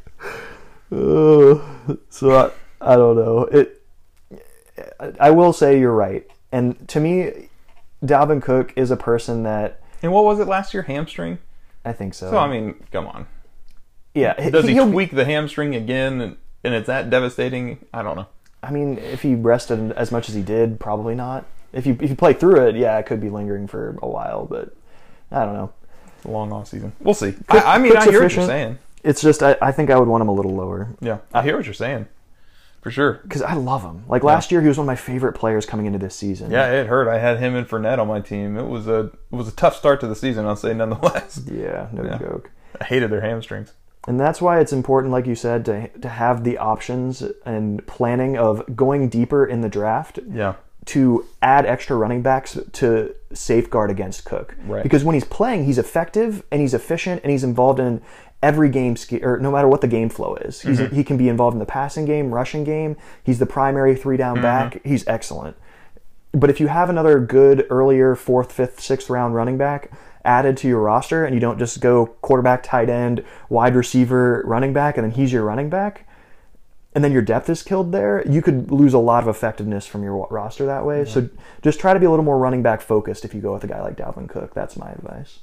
Ugh. so I, I don't know. It. I will say you're right, and to me, Dalvin Cook is a person that And what was it last year? Hamstring. I think so. So I mean, come on. Yeah, Does he tweak the hamstring again, and, and it's that devastating? I don't know. I mean, if he rested as much as he did, probably not. If you if you play through it, yeah, it could be lingering for a while, but I don't know. It's a long off season. We'll see. I, I mean, I hear what you're saying. It's just I, I think I would want him a little lower Yeah, I hear what you're saying. For sure. because I love him. Like last year, he was one of my favorite players coming into this season. Yeah, it hurt. I had him and Fournette on my team. It was a it was a tough start to the season. I'll say nonetheless. yeah, no Yeah. joke. I hated their hamstrings. And that's why it's important, like you said, to to have the options and planning of going deeper in the draft Yeah. to add extra running backs to safeguard against Cook. Right. Because when he's playing, he's effective and he's efficient and he's involved in every game sch- or no matter what the game flow is. He's, Mm-hmm. He can be involved in the passing game, rushing game. He's the primary three Mm-hmm. down back. He's excellent. But if you have another good earlier fourth, fifth, sixth round running back added to your roster and you don't just go quarterback, tight end, wide receiver, running back, and then he's your running back, and then your depth is killed there, you could lose a lot of effectiveness from your roster that way. So just try to be a little more running back focused if you go with a guy like Dalvin Cook. That's my advice.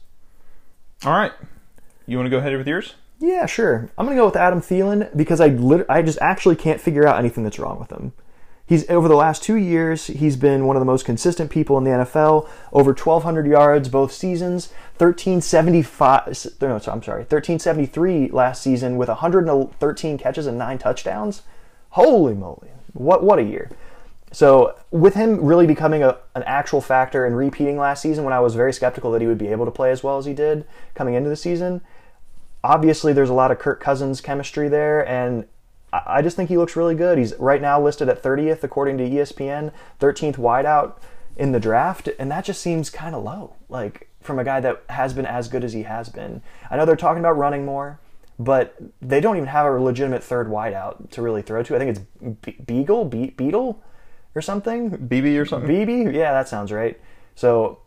All right. You want to go ahead with yours? Yeah, sure. I'm gonna go with Adam Thielen because I lit- I just actually can't figure out anything that's wrong with him. He's over the last two years, he's been one of the most consistent people in the NFL. Over 1,200 yards both seasons, 1375. No, I'm sorry, 1373 last season with 113 catches and nine touchdowns. Holy moly! What what a year! So with him really becoming a, an actual factor and repeating last season, when I was very skeptical that he would be able to play as well as he did coming into the season, obviously there's a lot of Kirk Cousins chemistry there, and I just think he looks really good. He's right now listed at 30th according to ESPN, 13th wideout in the draft, and that just seems kind of low. Like from a guy that has been as good as he has been. I know they're talking about running more, but they don't even have a legitimate third wideout to really throw to. I think it's Be- Beagle, Be- Beetle, or something. BB or something? BB? Yeah, that sounds right. So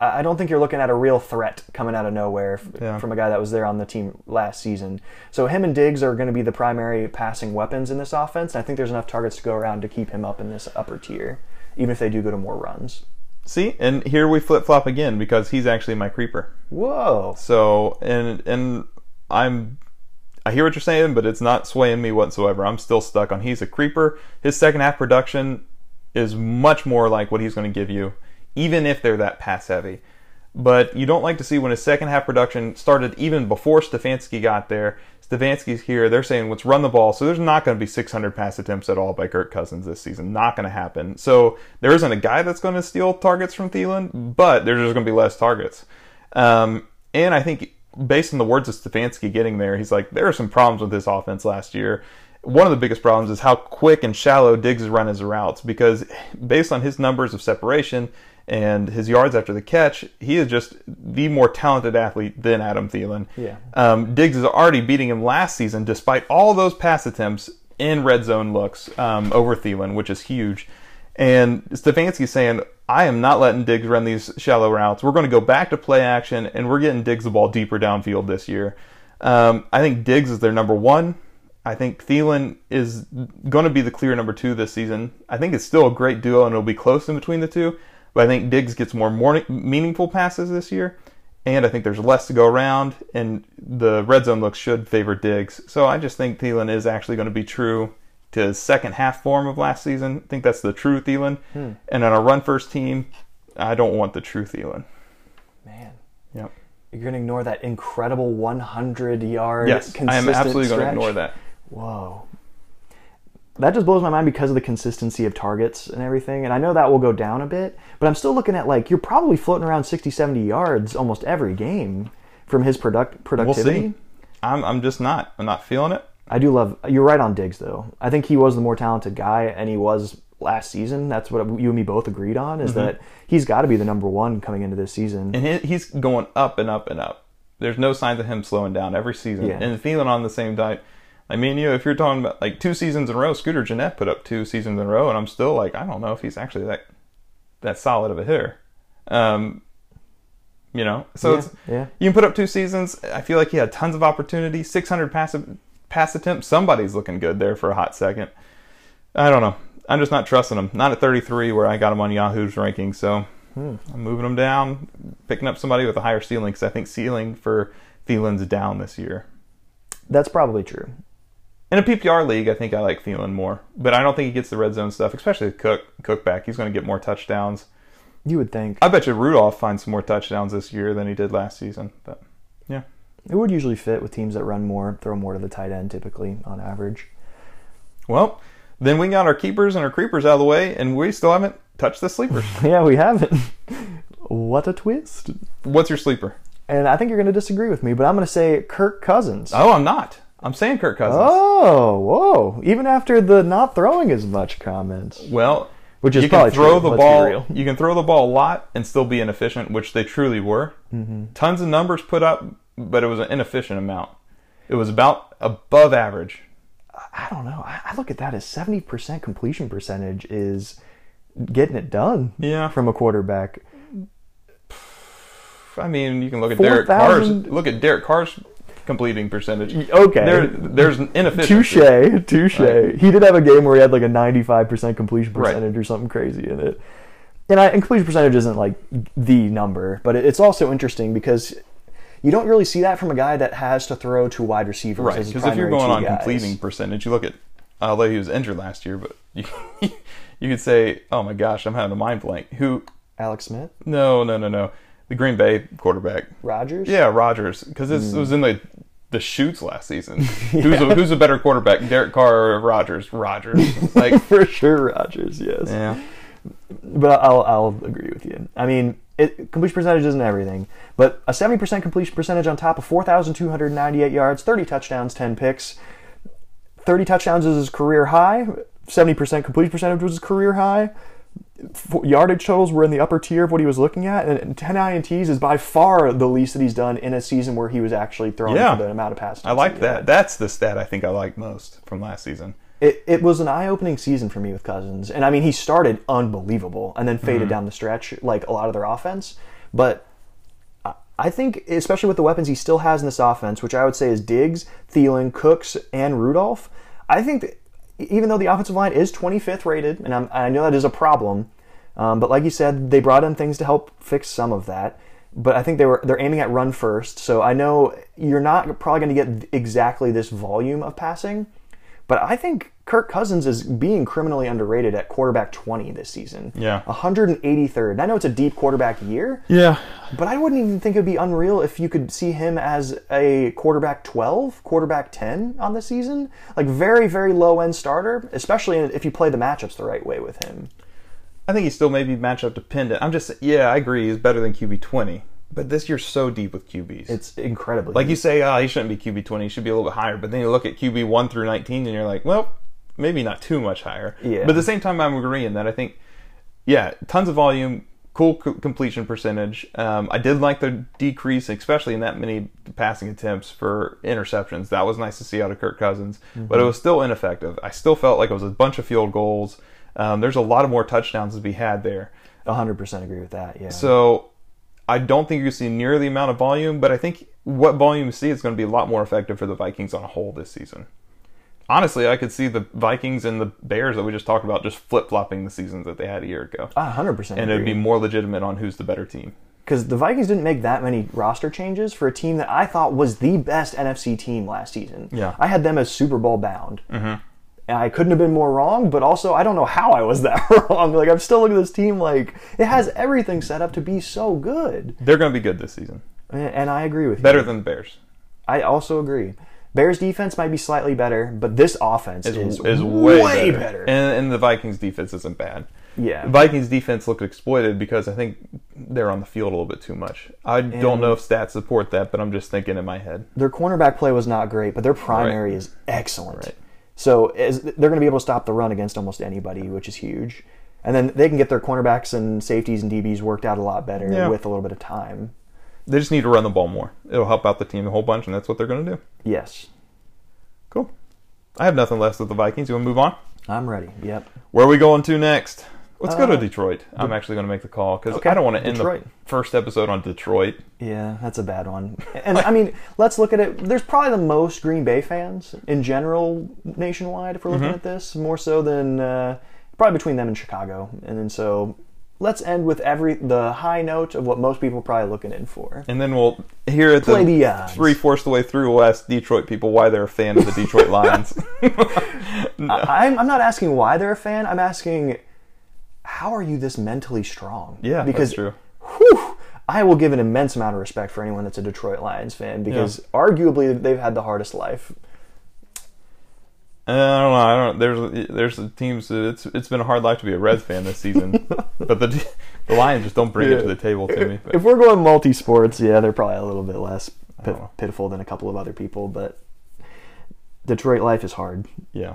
I don't think you're looking at a real threat coming out of nowhere Yeah. from a guy that was there on the team last season. So him and Diggs are going to be the primary passing weapons in this offense. And I think there's enough targets to go around to keep him up in this upper tier, even if they do go to more runs. See, and here we flip flop again because he's actually my creeper. Whoa. So, and and I'm, I hear what you're saying, but it's not swaying me whatsoever. I'm still stuck on he's a creeper. His second half production is much more like what he's going to give you, even if they're that pass heavy. But you don't like to see when his second half production started even before Stefanski got there. Stefanski's here. They're saying let's run the ball. So there's not going to be 600 pass attempts at all by Kirk Cousins this season. Not going to happen. So there isn't a guy that's going to steal targets from Thielen, but there's just going to be less targets. Um, and I think based on the words of Stefanski getting there, he's like, there are some problems with this offense last year. One of the biggest problems is how quick and shallow Diggs run his routes because based on his numbers of separation and his yards after the catch, he is just the more talented athlete than Adam Thielen. Yeah. Um, Diggs is already beating him last season despite all those pass attempts in red zone looks um, over Thielen, which is huge. And Stefanski's saying, I am not letting Diggs run these shallow routes. We're going to go back to play action, and we're getting Diggs the ball deeper downfield this year. Um, I think Diggs is their number one. I think Thielen is going to be the clear number two this season. I think it's still a great duo, and it'll be close in between the two. But I think Diggs gets more morning, meaningful passes this year, and I think there's less to go around, and the red zone looks should favor Diggs. So I just think Thielen is actually going to be true to his second half form of last season. I think that's the true Thielen. Hmm. And on a run first team, I don't want the true Thielen. Man. Yep. You're going to ignore that incredible 100 yard Yes, I am absolutely going to ignore that. Whoa. That just blows my mind because of the consistency of targets and everything. And I know that will go down a bit, but I'm still looking at like you're probably floating around 60, 70 yards almost every game from his product We'll productivity. see. I'm I'm just not. I'm not feeling it. I do love. You're right on Diggs though. I think he was the more talented guy, and he was last season. That's what you and me both agreed on. Is mm-hmm. that he's got to be the number one coming into this season. And he's going up and up and up. There's no signs of him slowing down every season. Yeah. And feeling on the same diet. I mean, you know, if you're talking about like two seasons in a row, Scooter Gennett put up two seasons in a row, and I'm still like, I don't know if he's actually that that solid of a hitter. Um, you know, so Yeah, it's yeah. you can put up two seasons. I feel like he had tons of opportunity, 600 pass pass attempts. Somebody's looking good there for a hot second. I don't know. I'm just not trusting him. Not at 33 where I got him on Yahoo's ranking. So Hmm. I'm moving him down, picking up somebody with a higher ceiling because I think ceiling for Thielen's down this year. That's probably true. In a PPR league, I think I like Thielen more, but I don't think he gets the red zone stuff, especially with Cook Cook back. He's going to get more touchdowns. You would think I bet you Rudolph finds some more touchdowns this year than he did last season. But yeah, it would usually fit with teams that run more, throw more to the tight end, typically on average. well, then we got our keepers and our creepers out of the way, and we still haven't touched the sleepers. *laughs* Yeah, we haven't. what a twist! What's your sleeper? And I think you're going to disagree with me, but I'm going to say Kirk Cousins. Oh, I'm not. I'm saying Kirk Cousins. Oh, whoa! Even after the not throwing as much comments, Well, which is you probably can throw true, the ball. You can throw the ball a lot and still be inefficient, which they truly were. Mm-hmm. Tons of numbers put up, but it was an inefficient amount. It was about above average. I don't know. I look at that as seventy percent completion percentage is getting it done. Yeah. from a quarterback. I mean, you can look at Derek 4,000 Carr's. Look at Derek Carr's completing percentage. Okay, There, there's inefficiency. touche, touche. Right. He did have a game where he had like a ninety-five percent completion Right. percentage or something crazy in it. And, I, and completion percentage isn't like the number, but it's also interesting because you don't really see that from a guy that has to throw to wide receivers. Right, because if you're going on guys. completing percentage, you look at, although he was injured last year, but you, *laughs* you could say, oh my gosh, I'm having a mind blank. Who? Alex Smith, No, no, no, no. The Green Bay quarterback. Rodgers. Yeah, Rodgers, because this Hmm. was in the the shoots last season. *laughs* Who's a, who's a better quarterback, Derek Carr or Rodgers? Rodgers. Like, *laughs* for sure, Rodgers. Yes. yeah, But I'll I'll agree with you. I mean, it, completion percentage isn't everything, but a seventy percent completion percentage on top of four thousand two hundred ninety-eight yards, thirty touchdowns, ten picks. Thirty touchdowns is his career high. Seventy percent completion percentage was his career high. Yardage totals were in the upper tier of what he was looking at, and ten INTs is by far the least that he's done in a season where he was actually throwing Yeah. for the amount of passes. I like that. That's the stat I think I like most from last season. it, it was an eye-opening season for me with Cousins, and I mean he started unbelievable and then faded mm-hmm. down the stretch like a lot of their offense. But I- I think, especially with the weapons he still has in this offense, which I would say is Diggs, Thielen, Cooks, and Rudolph, I think that even though the offensive line is 25th rated, and I'm, I know that is a problem, um, but like you said, they brought in things to help fix some of that. But I think they were they're aiming at run first, so I know you're not probably going to get exactly this volume of passing. But I think Kirk Cousins is being criminally underrated at quarterback 20 this season. Yeah. 183rd. And I know it's a deep quarterback year, Yeah, but I wouldn't even think it would be unreal if you could see him as a quarterback 12, quarterback 10 on the season. Like very, very low end starter, especially if you play the matchups the right way with him. I think he still may be matchup dependent. I'm just yeah, I agree. He's better than QB twenty, but this year's so deep with QBs. It's incredibly like you say, oh, he shouldn't be QB twenty. He should be a little bit higher. But then you look at QB one through nineteen, and you're like, well, maybe not too much higher. Yeah. But at the same time, I'm agreeing that I think, yeah, tons of volume, cool c- completion percentage. Um, I did like the decrease, especially in that many passing attempts for interceptions. That was nice to see out of Kirk Cousins, but it was still ineffective. I still felt like it was a bunch of field goals. Um, there's a lot of more touchdowns to be had there. 100% agree with that. Yeah. So I don't think you see near the amount of volume, but I think what volume you see is going to be a lot more effective for the Vikings on a whole this season. Honestly, I could see the Vikings and the Bears that we just talked about just flip flopping the seasons that they had a year ago. I 100% And it'd be more legitimate on who's the better team. because the Vikings didn't make that many roster changes for a team that I thought was the best NFC team last season. Yeah. I had them as Super Bowl bound. Mm-hmm. And I couldn't have been more wrong, but also I don't know how I was *laughs* that wrong. Like I'm still looking at this team like it has everything set up to be so good, They're going to be good this season. and, and I agree with you. Better than the Bears. I also agree. Bears defense might be slightly better, but this offense is, is, is way, better. better. And, and the Vikings defense isn't bad. yeah. The Vikings defense looked exploited because I think they're on the field a little bit too much. I don't know if stats support that, but I'm just thinking in my head. their cornerback play was not great, but their primary Right. is excellent. Right. So as, they're going to be able to stop the run against almost anybody, which is huge. And then they can get their cornerbacks and safeties and DBs worked out a lot better Yeah. with a little bit of time. They just need to run the ball more. It'll help out the team a whole bunch, and that's what they're going to do. Yes, Cool. I have nothing less with the Vikings. You want to move on? I'm ready. Yep. Where are we going to next? Let's go to Uh, Detroit. I'm actually going to make the call because Okay, I don't want to end Detroit. the first episode on Detroit. Yeah, that's a bad one. *laughs* And I mean, let's look at it. There's probably the most Green Bay fans in general nationwide if we're looking at this, more so than uh, probably between them and Chicago. And then so let's end with every the high note of what most people are probably looking in for. And then we'll here at Play the the three fourths the way through. We'll ask Detroit people why they're a fan of the Detroit Lions. *laughs* I- I'm, I'm not asking why they're a fan. I'm asking how are you this mentally strong? yeah, because that's true. whew, I will give an immense amount of respect for anyone that's a Detroit Lions fan because arguably they've had the hardest life. Uh, I don't know. I don't. There's there's teams that it's it's been a hard life to be a Reds fan this season, *laughs* but the the Lions just don't bring it to the table to me. But If we're going multi sports, yeah, they're probably a little bit less pit- pitiful than a couple of other people, but Detroit life is hard. yeah.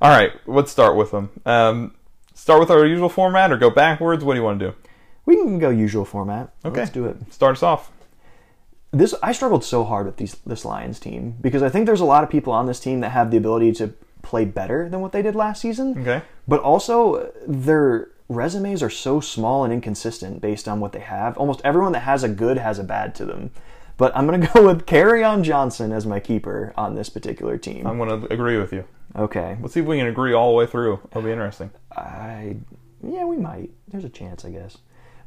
All right, let's start with them. Um, start with our usual format or go backwards. What do you want to do? We can go usual format. Okay. Let's do it. Start us off. This I struggled so hard with these this Lions team because I think there's a lot of people on this team that have the ability to play better than what they did last season. Okay. But also their resumes are so small and inconsistent based on what they have. Almost everyone that has a good has a bad to them. But I'm gonna *laughs* go with on Johnson as my keeper on this particular team. I'm going to agree with you. okay. Let's see if we can agree all the way through. It'll be interesting. I yeah, we might. There's a chance, I guess.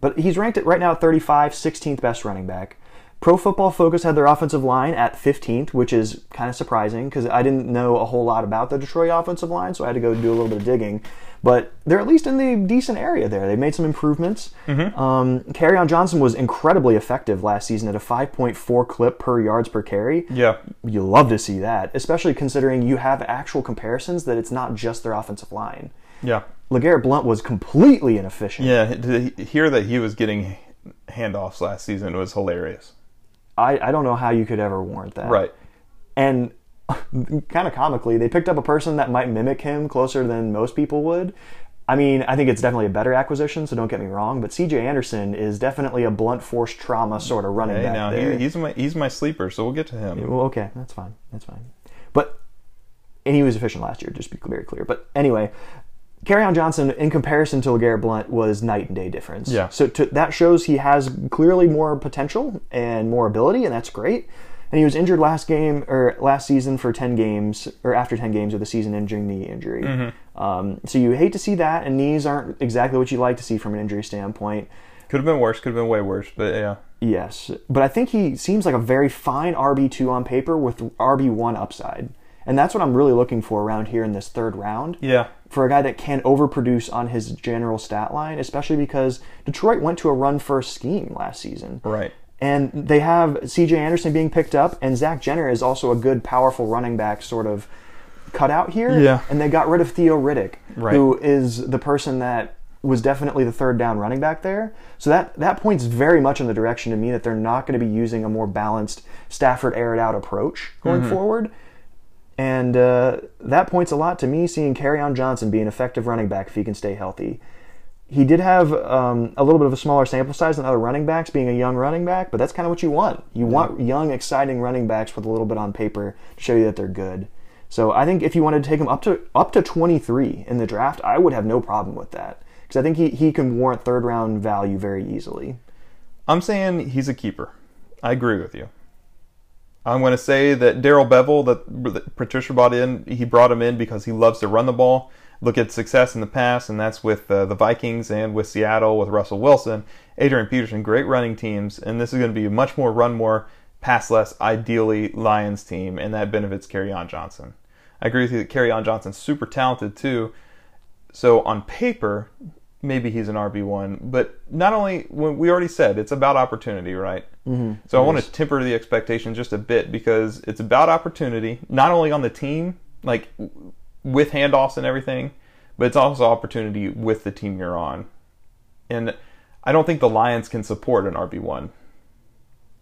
But he's ranked at right now at 35, 16th best running back. Pro Football Focus had their offensive line at 15th, which is kind of surprising because I didn't know a whole lot about the Detroit offensive line, so I had to go do a little bit of digging. But they're at least in the decent area there. They made some improvements. Um, on Johnson was incredibly effective last season at a 5.4 clip per yards per carry Yeah. you love to see that, especially considering you have actual comparisons that it's not just their offensive line. Yeah. LeGarrette Blunt was completely inefficient. Yeah. To hear that he was getting handoffs last season was hilarious. I, I don't know how you could ever warrant that. Right. And *laughs* kind of comically, they picked up a person that might mimic him closer than most people would. I mean, I think it's definitely a better acquisition, so don't get me wrong, but CJ Anderson is definitely a blunt force trauma sort of running Hey, back now there. he, he's my he's my sleeper, so we'll get to him. Well, okay, that's fine. That's fine. But and he was efficient last year, just to be very clear. But anyway, on Johnson, in comparison to LeGarrette Blunt, was night and day difference. Yeah. So to, that shows he has clearly more potential and more ability, and that's great. And he was injured last game or last season for ten games, or after ten games of the season, injuring knee injury. Mm-hmm. Um, so you hate to see that, and knees aren't exactly what you like to see from an injury standpoint. Could have been worse. Could have been way worse. But yeah. Yes, but I think he seems like a very fine RB2 on paper with RB1 upside. And that's what I'm really looking for around here in this third round. Yeah. For a guy that can overproduce on his general stat line, especially because Detroit went to a run first scheme last season. Right. And they have CJ Anderson being picked up, and Zach Zenner is also a good, powerful running back sort of cutout here. Yeah. And they got rid of Theo Riddick, Right. who is the person that was definitely the third down running back there. So that, that points very much in the direction to me that they're not going to be using a more balanced Stafford aired out approach going mm-hmm. forward. And uh, that points a lot to me seeing on Johnson be an effective running back if he can stay healthy. He did have um, a little bit of a smaller sample size than other running backs, being a young running back, but that's kind of what you want. You want young, exciting running backs with a little bit on paper to show you that they're good. So I think if you wanted to take him up to up to 23 in the draft, I would have no problem with that because I think he, he can warrant third round value very easily. I'm saying he's a keeper. I agree with you. I'm going to say that Darrell Bevell, that that Patricia brought in, he brought him in because he loves to run the ball. Look at success in the past, and that's with uh, the Vikings and with Seattle with Russell Wilson, Adrian Peterson, great running teams, and this is going to be a much more run more, pass less, ideally Lions team, and that benefits on Johnson. I agree with you that on Johnson's super talented too. So on paper, maybe he's an RB one. But not only when we already said it's about opportunity, right? Mm-hmm. So I want to temper the expectation just a bit because it's about opportunity, not only on the team, like with handoffs and everything, but it's also opportunity with the team you're on. And I don't think the Lions can support an RB one.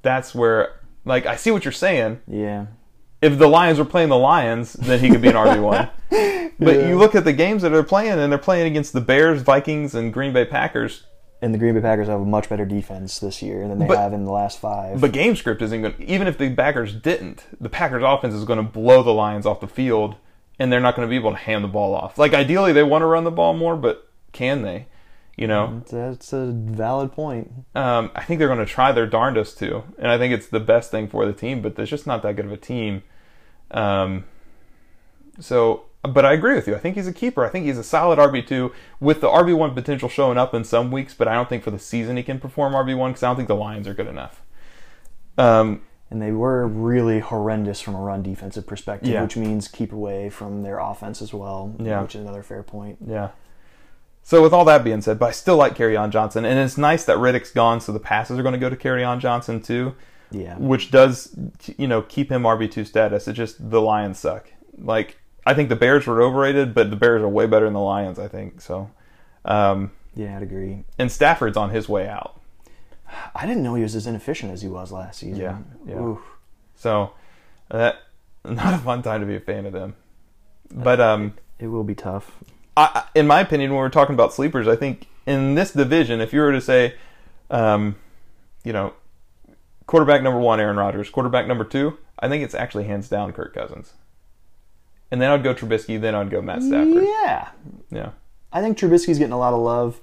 That's where, like, I see what you're saying. Yeah. If the Lions were playing the Lions, then he could be an RB one. *laughs* But Yeah. you look at the games that they're playing, and they're playing against the Bears, Vikings, and Green Bay Packers. And the Green Bay Packers have a much better defense this year than they But- have in the last five. But game script isn't going. to Even if the Packers didn't, the Packers offense is going to blow the Lions off the field, and they're not going to be able to hand the ball off. Like ideally, they want to run the ball more, but can they? You know, that's a valid point. um, I think they're going to try their darndest to, and I think it's the best thing for the team. But there's just not that good of a team. Um, so, but I agree with you. I think he's a keeper. I think he's a solid RB two with the RB one potential showing up in some weeks, but I don't think for the season he can perform RB one because I don't think the Lions are good enough. Um, And they were really horrendous from a run defensive perspective, Yeah. which means keep away from their offense as well, Yeah. which is another fair point. Yeah. So with all that being said, but I still like Kerryon Johnson, and it's nice that Riddick's gone, so the passes are going to go to Kerryon Johnson too, Yeah. which does you know keep him RB two status. It's just the Lions suck. Like I think the Bears were overrated, but the Bears are way better than the Lions. I think so. Um, Yeah, I'd agree. and Stafford's on his way out, I didn't know he was as inefficient as he was last season. Yeah, yeah. Oof. so that *laughs* not a fun time to be a fan of them. But um, It will be tough. I, in my opinion, when we're talking about sleepers, I think in this division, if you were to say, um, you know, quarterback number one, Aaron Rodgers, quarterback number two, I think it's actually hands down Kirk Cousins. And then I'd go Trubisky, then I'd go Matt Stafford. Yeah. Yeah. I think Trubisky's getting a lot of love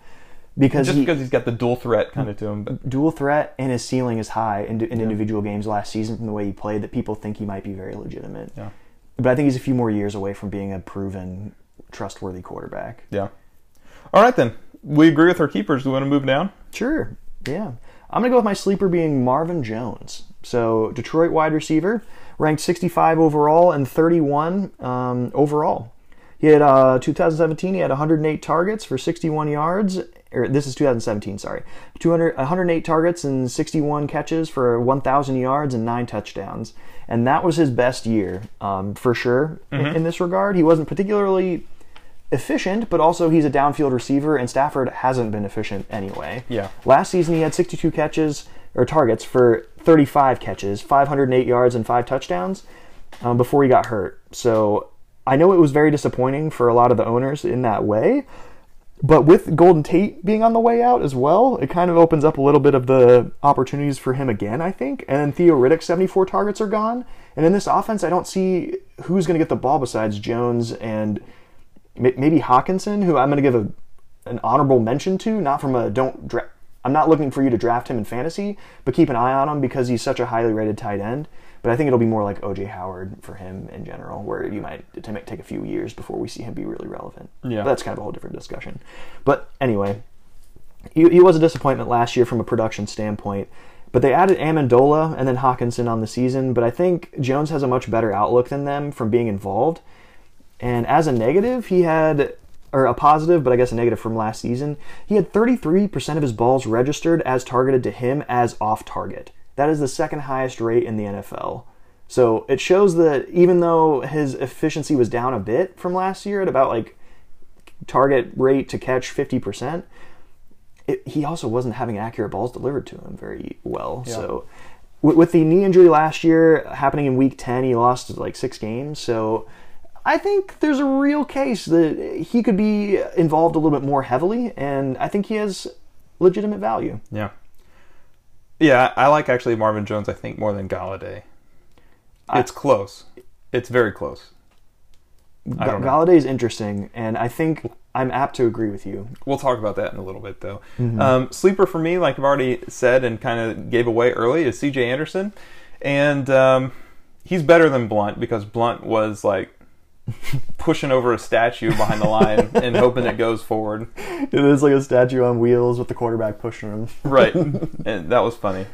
because Just he, because he's got the dual threat kind of to him. But dual threat and his ceiling is high in, in individual games last season from the way he played that people think he might be very legitimate. Yeah. But I think he's a few more years away from being a proven, trustworthy quarterback. yeah. All right, then. We agree with our keepers. Do we want to move down? Sure. Yeah. I'm going to go with my sleeper being Marvin Jones. So, Detroit wide receiver, ranked 65 overall and 31 um, overall. He had uh, 2017. He had 108 targets for 61 yards. Or this is 2017. Sorry, 200 108 targets and 61 catches for 1,000 yards and nine touchdowns. And that was his best year um, for sure in, in this regard. He wasn't particularly efficient, but also he's a downfield receiver, and Stafford hasn't been efficient anyway. Yeah. Last season he had 62 catches or targets for 35 catches, 508 yards, and five touchdowns um, before he got hurt. So I know it was very disappointing for a lot of the owners in that way. But with Golden Tate being on the way out as well, it kind of opens up a little bit of the opportunities for him again, I think. And then Theo Riddick's 74 targets are gone. And in this offense, I don't see who's going to get the ball besides Jones and maybe Hockenson, who I'm going to give a, an honorable mention to, not from a don't dra- I'm not looking for you to draft him in fantasy, but keep an eye on him because he's such a highly rated tight end. But I think it'll be more like OJ Howard for him in general, where you might it might take a few years before we see him be really relevant. Yeah. But that's kind of a whole different discussion. But anyway, he, he was a disappointment last year from a production standpoint. But they added Amendola and then Hockenson on the season. But I think Jones has a much better outlook than them from being involved. And as a negative, he had, or a positive, but I guess a negative from last season, he had 33% of his balls registered as targeted to him as off target. That is the second highest rate in the NFL. So it shows that even though his efficiency was down a bit from last year at about like target rate to catch 50%, it, he also wasn't having accurate balls delivered to him very well. So with, with the knee injury last year happening in week 10, he lost like six games. So I think there's a real case that he could be involved a little bit more heavily, and I think he has legitimate value. Yeah. Yeah, I like actually Marvin Jones, I think, more than Golladay. It's close. It's very close. I. Golladay is interesting, and I think I'm apt to agree with you. We'll talk about that in a little bit, though. Um, sleeper for me, like I've already said and kind of gave away early, is C.J. Anderson, and um, he's better than Blunt because Blunt was like *laughs* pushing over a statue behind the line and hoping it goes forward. It is like a statue on wheels with the quarterback pushing him. Right, *laughs* and that was funny.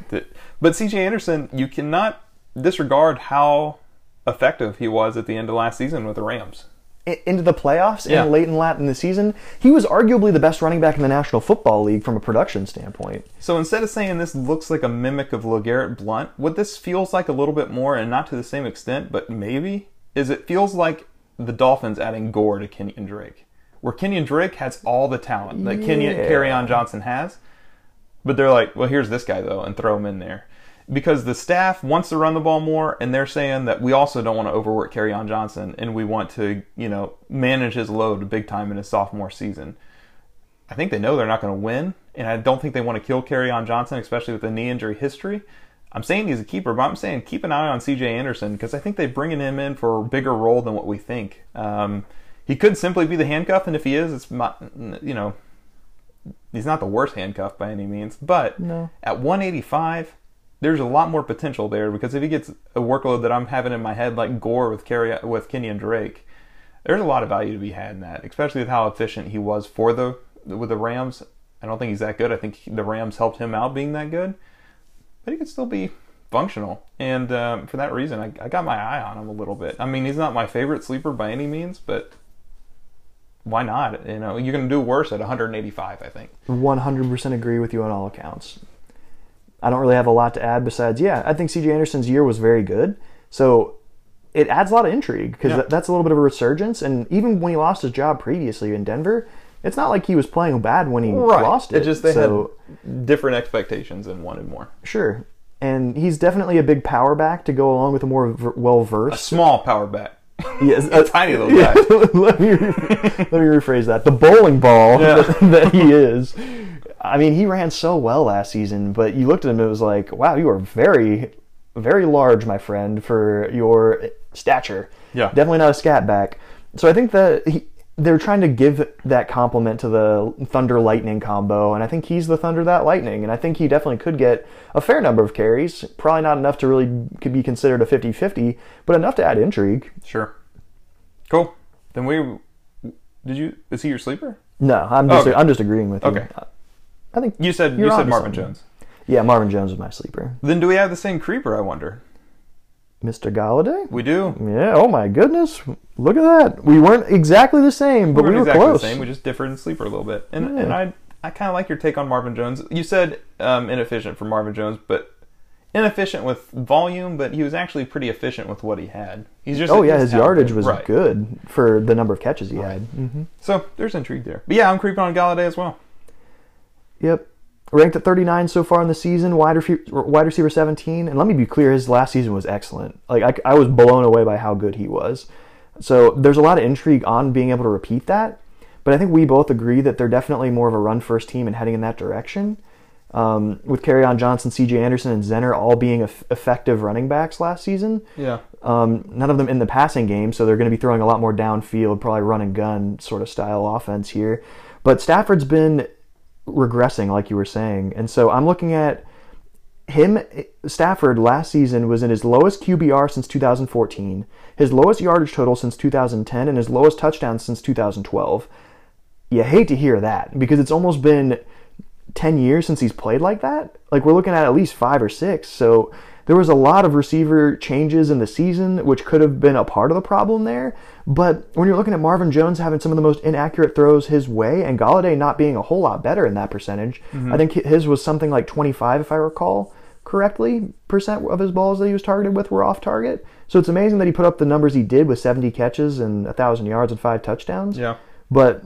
But C.J. Anderson, you cannot disregard how effective he was at the end of last season with the Rams. into the playoffs Yeah. and late in lat in the season, he was arguably the best running back in the National Football League from a production standpoint. So instead of saying this looks like a mimic of LeGarrette Blunt, what this feels like a little bit more, and not to the same extent, but maybe, is it feels like the Dolphins adding Gore to Kenyon Drake. Where Kenyon Drake has all the talent that Kenyon Yeah. Kerryon Johnson has. But they're like, well, here's this guy, though, and throw him in there. Because the staff wants to run the ball more, and they're saying that we also don't want to overwork Kerryon Johnson, and we want to, you know, manage his load big time in his sophomore season. I think they know they're not going to win, and I don't think they want to kill Kerryon Johnson, especially with the knee injury history. I'm saying he's a keeper, but I'm saying keep an eye on C.J. Anderson because I think they're bringing him in for a bigger role than what we think. Um, he could simply be the handcuff, and if he is, it's not, you know, he's not the worst handcuff by any means. But No. at 185, there's a lot more potential there because if he gets a workload that I'm having in my head, like Gore with Carry with Kenyon Drake, there's a lot of value to be had in that, especially with how efficient he was for the with the Rams. I don't think he's that good. I think the Rams helped him out being that good, but he could still be functional. And um, for that reason, I, I got my eye on him a little bit. I mean, he's not my favorite sleeper by any means, but why not? You know, you're going to do worse at 185. I think. 100% agree with you on all accounts. I don't really have a lot to add besides, yeah, I think CJ Anderson's year was very good. So it adds a lot of intrigue because Yeah. that's a little bit of a resurgence. And even when he lost his job previously in Denver, it's not like he was playing bad when he lost it. It just they so, had different expectations and wanted more. Sure. And he's definitely a big power back to go along with a more ver- well A versed. small power back. Yes, *laughs* a uh, tiny little guy. *laughs* let, me, let me rephrase that. The bowling ball *laughs* Yeah. that, that he is. I mean, he ran so well last season, but you looked at him, it was like, wow, you are very, very large, my friend, for your stature. Yeah. Definitely not a scat back. So I think that he, they're trying to give that compliment to the Thunder Lightning combo, and I think he's the Thunder that Lightning, and I think he definitely could get a fair number of carries. Probably not enough to really could be considered a 50 50, but enough to add intrigue. Sure. Cool. Then we did you is he your sleeper? No, I'm just Okay. I'm just agreeing with you. Okay. I think You said You're said Marvin something. Jones. yeah, Marvin Jones is my sleeper. Then do we have the same creeper? I wonder. Mr. Golladay? We do. Yeah. Oh my goodness! Look at that. We weren't exactly the same, but we we weren't exactly close. the same. We just differed in sleeper a little bit. And Yeah. and I I kind of like your take on Marvin Jones. You said um, inefficient for Marvin Jones, but inefficient with volume. But he was actually pretty efficient with what he had. He's just oh yeah, his yardage was Right. good for the number of catches he had. hmm So there's intrigue there. But yeah, I'm creeping on Golladay as well. Yep. Ranked at 39 so far in the season, wide, refu- wide receiver 17. And let me be clear, his last season was excellent. Like I, I was blown away by how good he was. So there's a lot of intrigue on being able to repeat that. But I think we both agree that they're definitely more of a run first team and heading in that direction. Um, with on Johnson, C.J. Anderson, and Zenner all being eff- effective running backs last season. Yeah. Um, none of them in the passing game, so they're going to be throwing a lot more downfield, probably run and gun sort of style offense here. But Stafford's been regressing, like you were saying, and so I'm looking at him. Stafford last season was in his lowest QBR since 2014, his lowest yardage total since 2010, and his lowest touchdowns since 2012. You hate to hear that because it's almost been 10 years since he's played like that. Like we're looking at at least five or six. So there was a lot of receiver changes in the season, which could have been a part of the problem there. But when you're looking at Marvin Jones having some of the most inaccurate throws his way and Golladay not being a whole lot better in that percentage, mm-hmm. I think his was something like 25, if I recall correctly, percent of his balls that he was targeted with were off target. So it's amazing that he put up the numbers he did with 70 catches and 1,000 yards and five touchdowns. Yeah. But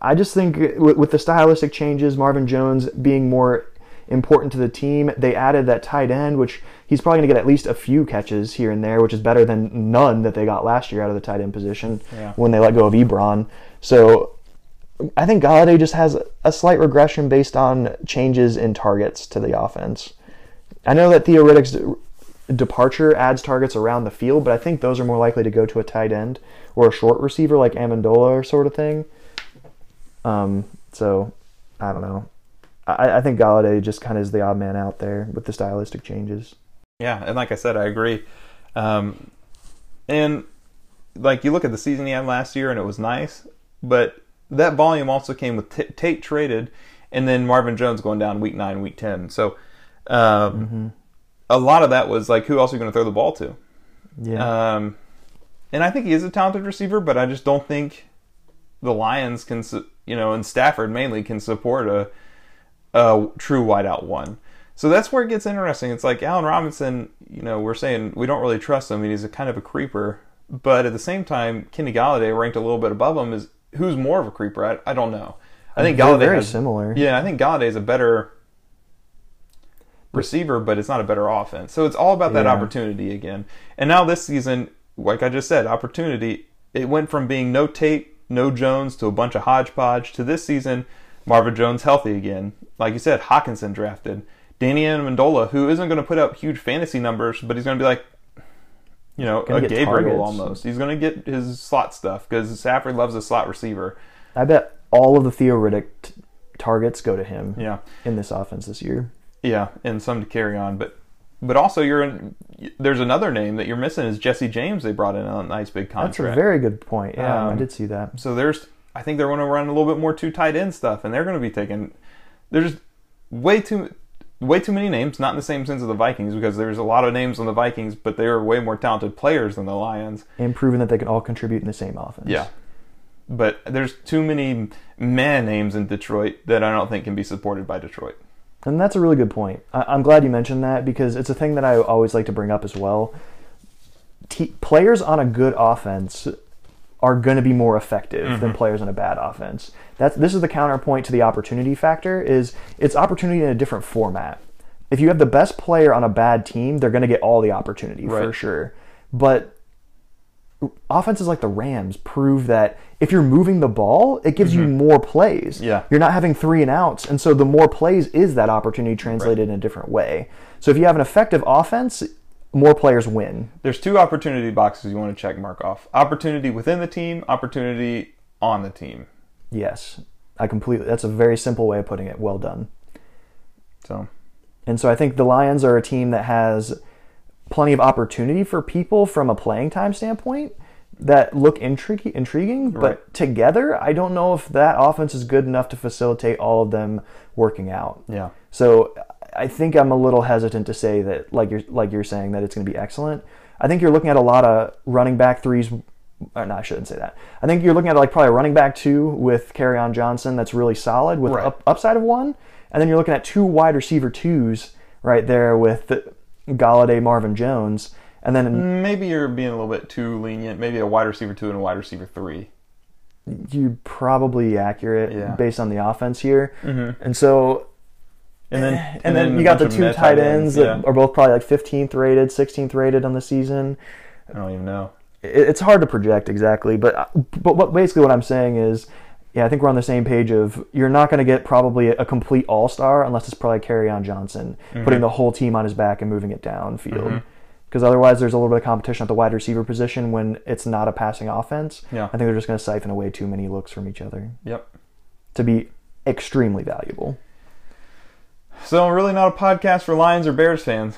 I just think with the stylistic changes, Marvin Jones being more important to the team, they added that tight end, which he's probably going to get at least a few catches here and there, which is better than none that they got last year out of the tight end position Yeah. when they let go of Ebron. So I think Golladay just has a slight regression based on changes in targets to the offense. I know that Theo Riddick's departure adds targets around the field, but I think those are more likely to go to a tight end or a short receiver like Amendola or sort of thing. Um, so I don't know. I, I think Golladay just kind of is the odd man out there with the stylistic changes. Yeah, and like I said, I agree. Um, and like you look at the season he had last year, and it was nice, but that volume also came with T- Tate traded, and then Marvin Jones going down week nine, week ten. So um, a lot of that was like, who else are you going to throw the ball to? Yeah. Um, and I think he is a talented receiver, but I just don't think the Lions can, you know, and Stafford mainly can support a a true wideout one. So that's where it gets interesting. It's like Allen Robinson, you know, we're saying we don't really trust him. I mean, he's a kind of a creeper, but at the same time, Kenny Golladay ranked a little bit above him. Is who's more of a creeper? I, I don't know. I think They're Golladay very has, similar. Yeah, I think Golladay is a better receiver, but it's not a better offense. So it's all about that Yeah. opportunity again. And now this season, like I just said, opportunity. It went from being no Tate, no Jones to a bunch of hodgepodge to this season, Marvin Jones healthy again. Like you said, Hockenson drafted. Danny Amendola, who isn't going to put up huge fantasy numbers, but he's going to be like, you know, a Gabriel targets. almost. He's going to get his slot stuff because Stafford loves a slot receiver. I bet all of the Theo Riddick t- targets go to him Yeah. in this offense this year. Yeah, and some to Kerryon, but but also you're in, there's another name that you're missing is Jesse James. They brought in a nice big contract. That's a very good point. Yeah, I Um, did see that. so there's I think they're going to run a little bit more two tight end stuff, and they're going to be taking there's way too way too many names. Not in the same sense of the Vikings because there's a lot of names on the Vikings, but they are way more talented players than the Lions. And proving that they can all contribute in the same offense. Yeah. But there's too many man names in Detroit that I don't think can be supported by Detroit. And that's a really good point. I- I'm glad you mentioned that because it's a thing that I always like to bring up as well. T- players on a good offense are going to be more effective than mm-hmm. players on a bad offense. That's this is the counterpoint to the opportunity factor. Is it's opportunity in a different format. If you have the best player on a bad team, they're going to get all the opportunity for sure. But offenses like the Rams prove that if you're moving the ball, it gives you mm-hmm. more plays. Yeah. You're not having three and outs. And so the more plays is that opportunity translated in a different way. So if you have an effective offense, more players win. There's two opportunity boxes you want to check mark off. Opportunity within the team, opportunity on the team. Yes. I completely that's a very simple way of putting it. Well done. So And so I think the Lions are a team that has plenty of opportunity for people from a playing time standpoint that look intrig- intriguing, but Right. together, I don't know if that offense is good enough to facilitate all of them working out. yeah. So I think I'm a little hesitant to say that, like you're like you're saying, that it's going to be excellent. I think you're looking at a lot of running back threes. Or no, I shouldn't say that. I think you're looking at like probably a running back two with on Johnson that's really solid with Right. up, upside of one, and then you're looking at two wide receiver twos right there with Golladay, Marvin Jones, and then Maybe you're being a little bit too lenient. Maybe a wide receiver two and a wide receiver three. you're probably accurate Yeah. based on the offense here. Mm-hmm. And so And then *laughs* and, then, a you got the two tight ends yeah. that are both probably like 15th rated, 16th rated on the season. I don't even know. It- It's hard to project exactly, but but what basically what I'm saying is, yeah, I think we're on the same page of you're not going to get probably a complete all star unless it's probably Kerryon Johnson Mm-hmm. putting the whole team on his back and moving it downfield. Because otherwise, there's a little bit of competition at the wide receiver position when it's not a passing offense. Yeah. I think they're just going to siphon away too many looks from each other Yep. to be extremely valuable. So really not a podcast for Lions or Bears fans.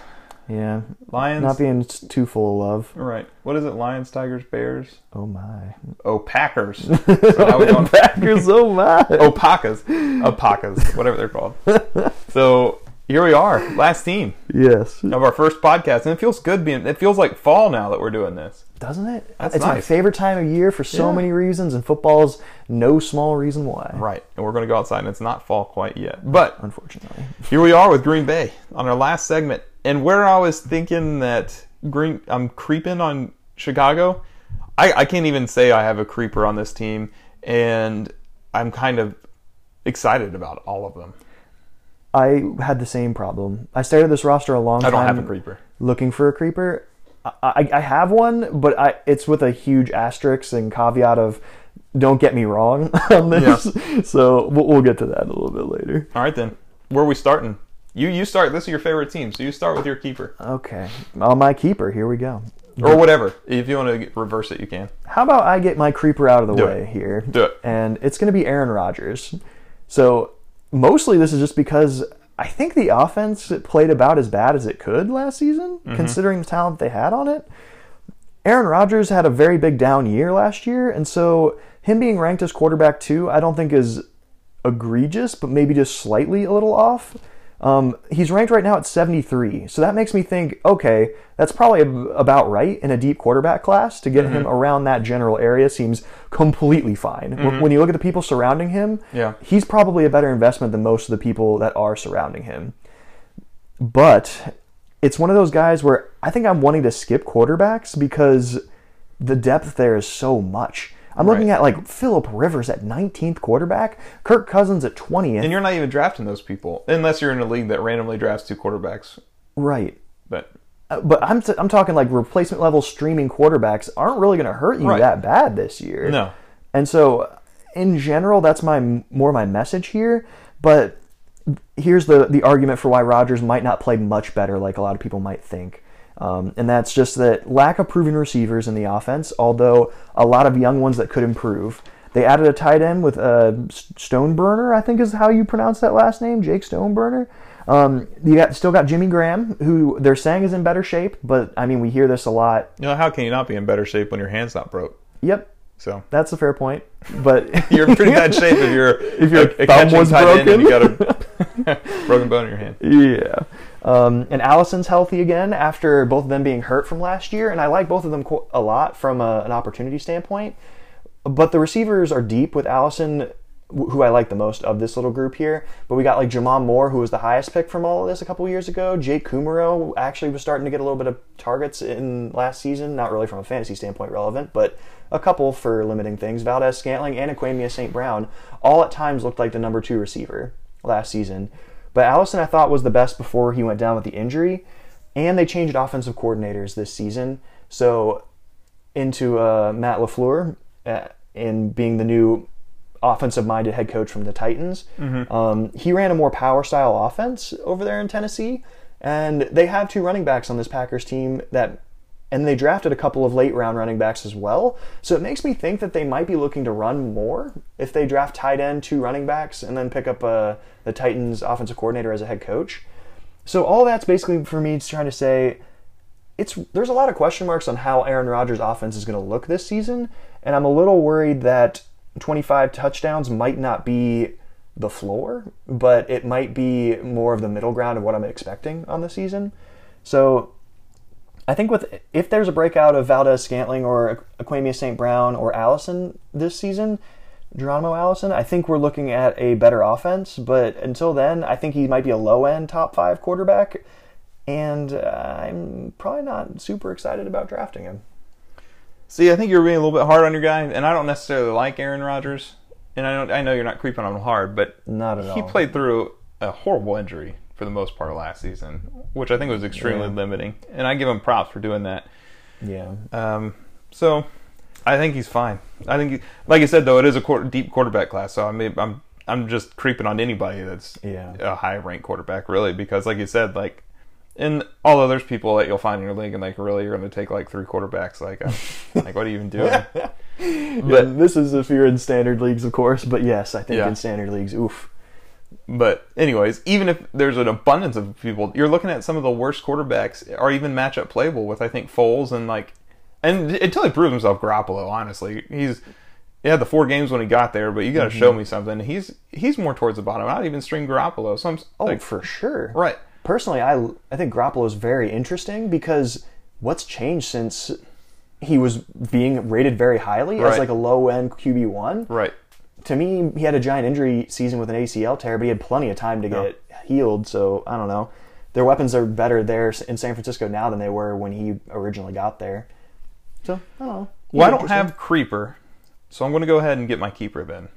Yeah, Lions. not being too full of love. right. What is it? Lions, Tigers, Bears. Oh my. Oh, Packers. *laughs* so now going Packers, oh my. Oh, Pacas. Oh, Pacas. Whatever they're called. *laughs* So here we are, last team Yes. of our first podcast, and it feels good being. It feels like fall now that we're doing this. Doesn't it? That's it's my favorite time of year for so Yeah. many reasons, and football's no small reason why. Right, and we're going to go outside, and it's not fall quite yet. But Unfortunately. here we are with Green Bay on our last segment, and where I was thinking that Green, I'm creeping on Chicago. I, I can't even say I have a creeper on this team, and I'm kind of excited about all of them. I had the same problem. I started this roster a long I time. don't have a creeper. Looking for a creeper. I, I, I have one, but I, it's with a huge asterisk and caveat of don't get me wrong *laughs* on this. So we'll, we'll get to that a little bit later. All right then, where are we starting? You you start. This is your favorite team, so you start with your keeper Okay. On my keeper, here we go. or whatever. If you want to reverse it, you can. How about I get my creeper out of the Do way it. here? Do it. And it's going to be Aaron Rodgers. So mostly this is just because I think the offense played about as bad as it could last season, Mm-hmm. considering the talent they had on it. Aaron Rodgers had a very big down year last year, and so him being ranked as quarterback two, I don't think is egregious, but maybe just slightly a little off. Um, he's ranked right now at 73. So that makes me think, okay, that's probably about right in a deep quarterback class. To get him around that general area seems completely fine. Wh- When you look at the people surrounding him, Yeah. he's probably a better investment than most of the people that are surrounding him. But it's one of those guys where I think I'm wanting to skip quarterbacks because the depth there is so much. I'm looking at like Philip Rivers at 19th quarterback, Kirk Cousins at 20th. And you're not even drafting those people unless you're in a league that randomly drafts two quarterbacks. right. But Uh, But I'm, t- I'm talking like replacement level streaming quarterbacks aren't really going to hurt you Right. that bad this year. no, And so, in general, that's my more my message here. But here's the the argument for why Rodgers might not play much better, like a lot of people might think. Um, and that's just that lack of proven receivers in the offense. Although a lot of young ones that could improve. They added a tight end with uh, Stoneburner, I think is how you pronounce that last name, Jake Stoneburner. Um, you got still got Jimmy Graham, who they're saying is in better shape, but I mean we hear this a lot. you know how can you not be in better shape when your hand's not broke? Yep, So that's a fair point. But *laughs* you're in pretty bad shape if you're *laughs* if your thumb was and you got a *laughs* broken bone in your hand. Yeah. Um, and Allison's healthy again after both of them being hurt from last year, and I like both of them a lot from a, an opportunity standpoint. But the receivers are deep with Allison, who I like the most of this little group here. But we got like J'Mon Moore, who was the highest pick from all of this a couple years ago. Jake Kumerow actually was starting to get a little bit of targets in last season, not really from a fantasy standpoint relevant, but a couple for limiting things. Valdes-Scantling and Equanimeous St. Brown all at times looked like the number two receiver last season. But Allison, I thought, was the best before he went down with the injury. And they changed offensive coordinators this season. So into uh, Matt LaFleur uh, in being the new offensive minded head coach from the Titans. Um, he ran a more power style offense over there in Tennessee. And they have two running backs on this Packers team that. And they drafted a couple of late round running backs as well. So it makes me think that they might be looking to run more if they draft tight end, two running backs, and then pick up uh, the Titans offensive coordinator as a head coach. So all that's basically for me trying to say it's there's a lot of question marks on how Aaron Rodgers' offense is going to look this season, and I'm a little worried that 25 touchdowns might not be the floor, but it might be more of the middle ground of what I'm expecting on the season. So I think with if there's a breakout of Valdes-Scantling or Equanimeous St. Brown or Allison this season, Geronimo Allison, I think we're looking at a better offense. But until then, I think he might be a low end top five quarterback, and uh, I'm probably not super excited about drafting him. See, I think you're being a little bit hard on your guy, and I don't necessarily like Aaron Rodgers, and I don't. I know you're not creeping on him hard, but Not at he all. played through a horrible injury for the most part last season, which I think was extremely Yeah. limiting, and I give him props for doing that. Yeah, Um, so I think he's fine. I think, he, like I said, though, it is a quarter, deep quarterback class, so I mean, I'm I'm just creeping on anybody that's Yeah. a high ranked quarterback, really, because like you said, like. And although there's people that you'll find in your league, and like, really, you're going to take like three quarterbacks. Like, I'm, *laughs* like, what are you even doing? but this is if you're in standard leagues, of course. But yes, I think Yeah. in standard leagues, oof. But anyways, even if there's an abundance of people, you're looking at some of the worst quarterbacks are even matchup playable with I think Foles and like, and until he proves himself, Garoppolo. Honestly, he's he had the four games when he got there, but you got to show mm-hmm. me something. He's he's more towards the bottom. I'd even string Garoppolo. So I'm Oh, like, for sure. right, Personally, I I think Garoppolo is very interesting because what's changed since he was being rated very highly as like a low end QB one. right. To me, he had a giant injury season with an ACL tear, but he had plenty of time to get healed. So I don't know. Their weapons are better there in San Francisco now than they were when he originally got there. So I don't know. Well, I don't have creeper, so I'm going to go ahead and get my keeper then.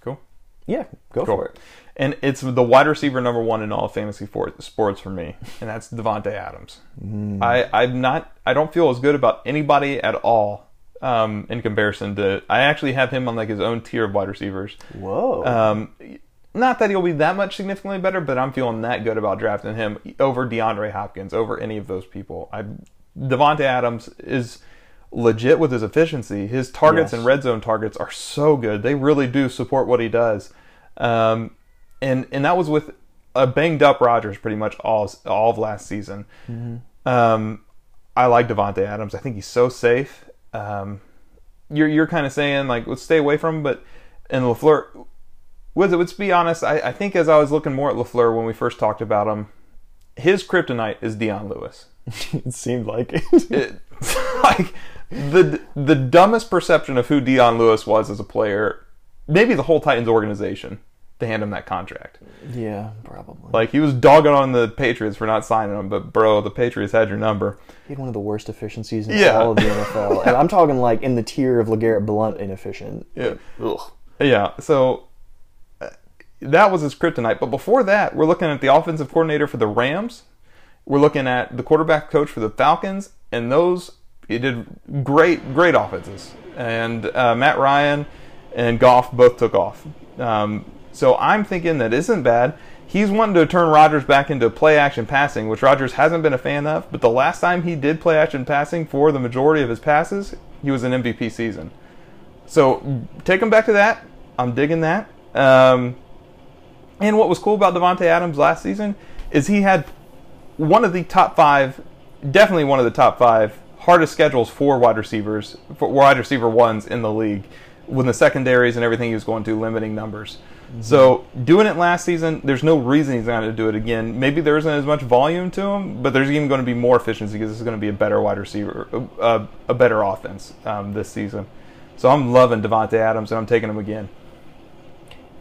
Cool. Yeah, go Cool. for it. And it's the wide receiver number one in all of fantasy sports for me, and that's Davante Adams. Mm. I I'm not I don't feel as good about anybody at all um, in comparison to. I actually have him on like his own tier of wide receivers. Whoa. Um, not that he'll be that much significantly better, but I'm feeling that good about drafting him over DeAndre Hopkins, over any of those people. I Davante Adams is legit with his efficiency. His targets Yes. and red zone targets are so good. They really do support what he does. Um, and and that was with a banged up Rodgers pretty much all all of last season. Um, I like Davante Adams. I think he's so safe. Um, you're you're kind of saying like let's stay away from him, but and Lafleur was it? let's be honest, I, I think as I was looking more at Lafleur when we first talked about him, his kryptonite is Dion Lewis. *laughs* it seemed like it. It, *laughs* like the the dumbest perception of who Dion Lewis was as a player, maybe the whole Titans organization, to hand him that contract. yeah, probably. Like he was dogging on the Patriots for not signing him, but bro, the Patriots had your number. He had one of the worst efficiencies in Yeah. all of the NFL, and I'm talking like in the tier of LeGarrette Blount inefficient. Yeah. Ugh. Yeah, so uh, that was his kryptonite. But before that, we're looking at the offensive coordinator for the Rams. We're looking at the quarterback coach for the Falcons, and those he did great, great offenses. And uh, Matt Ryan and Goff both took off. Um, so I'm thinking that isn't bad. He's wanting to turn Rodgers back into play action passing, which Rodgers hasn't been a fan of. But the last time he did play action passing for the majority of his passes, he was an MVP season. So take him back to that. I'm digging that. Um, and what was cool about Davante Adams last season is he had one of the top five, definitely one of the top five hardest schedules for wide receivers, for wide receiver ones in the league, with the secondaries and everything he was going to, limiting numbers. So doing it last season, there's no reason he's not going to do it again. Maybe there isn't as much volume to him, but there's even going to be more efficiency because this is going to be a better wide receiver, uh, a better offense um, this season. So I'm loving Davante Adams, and I'm taking him again.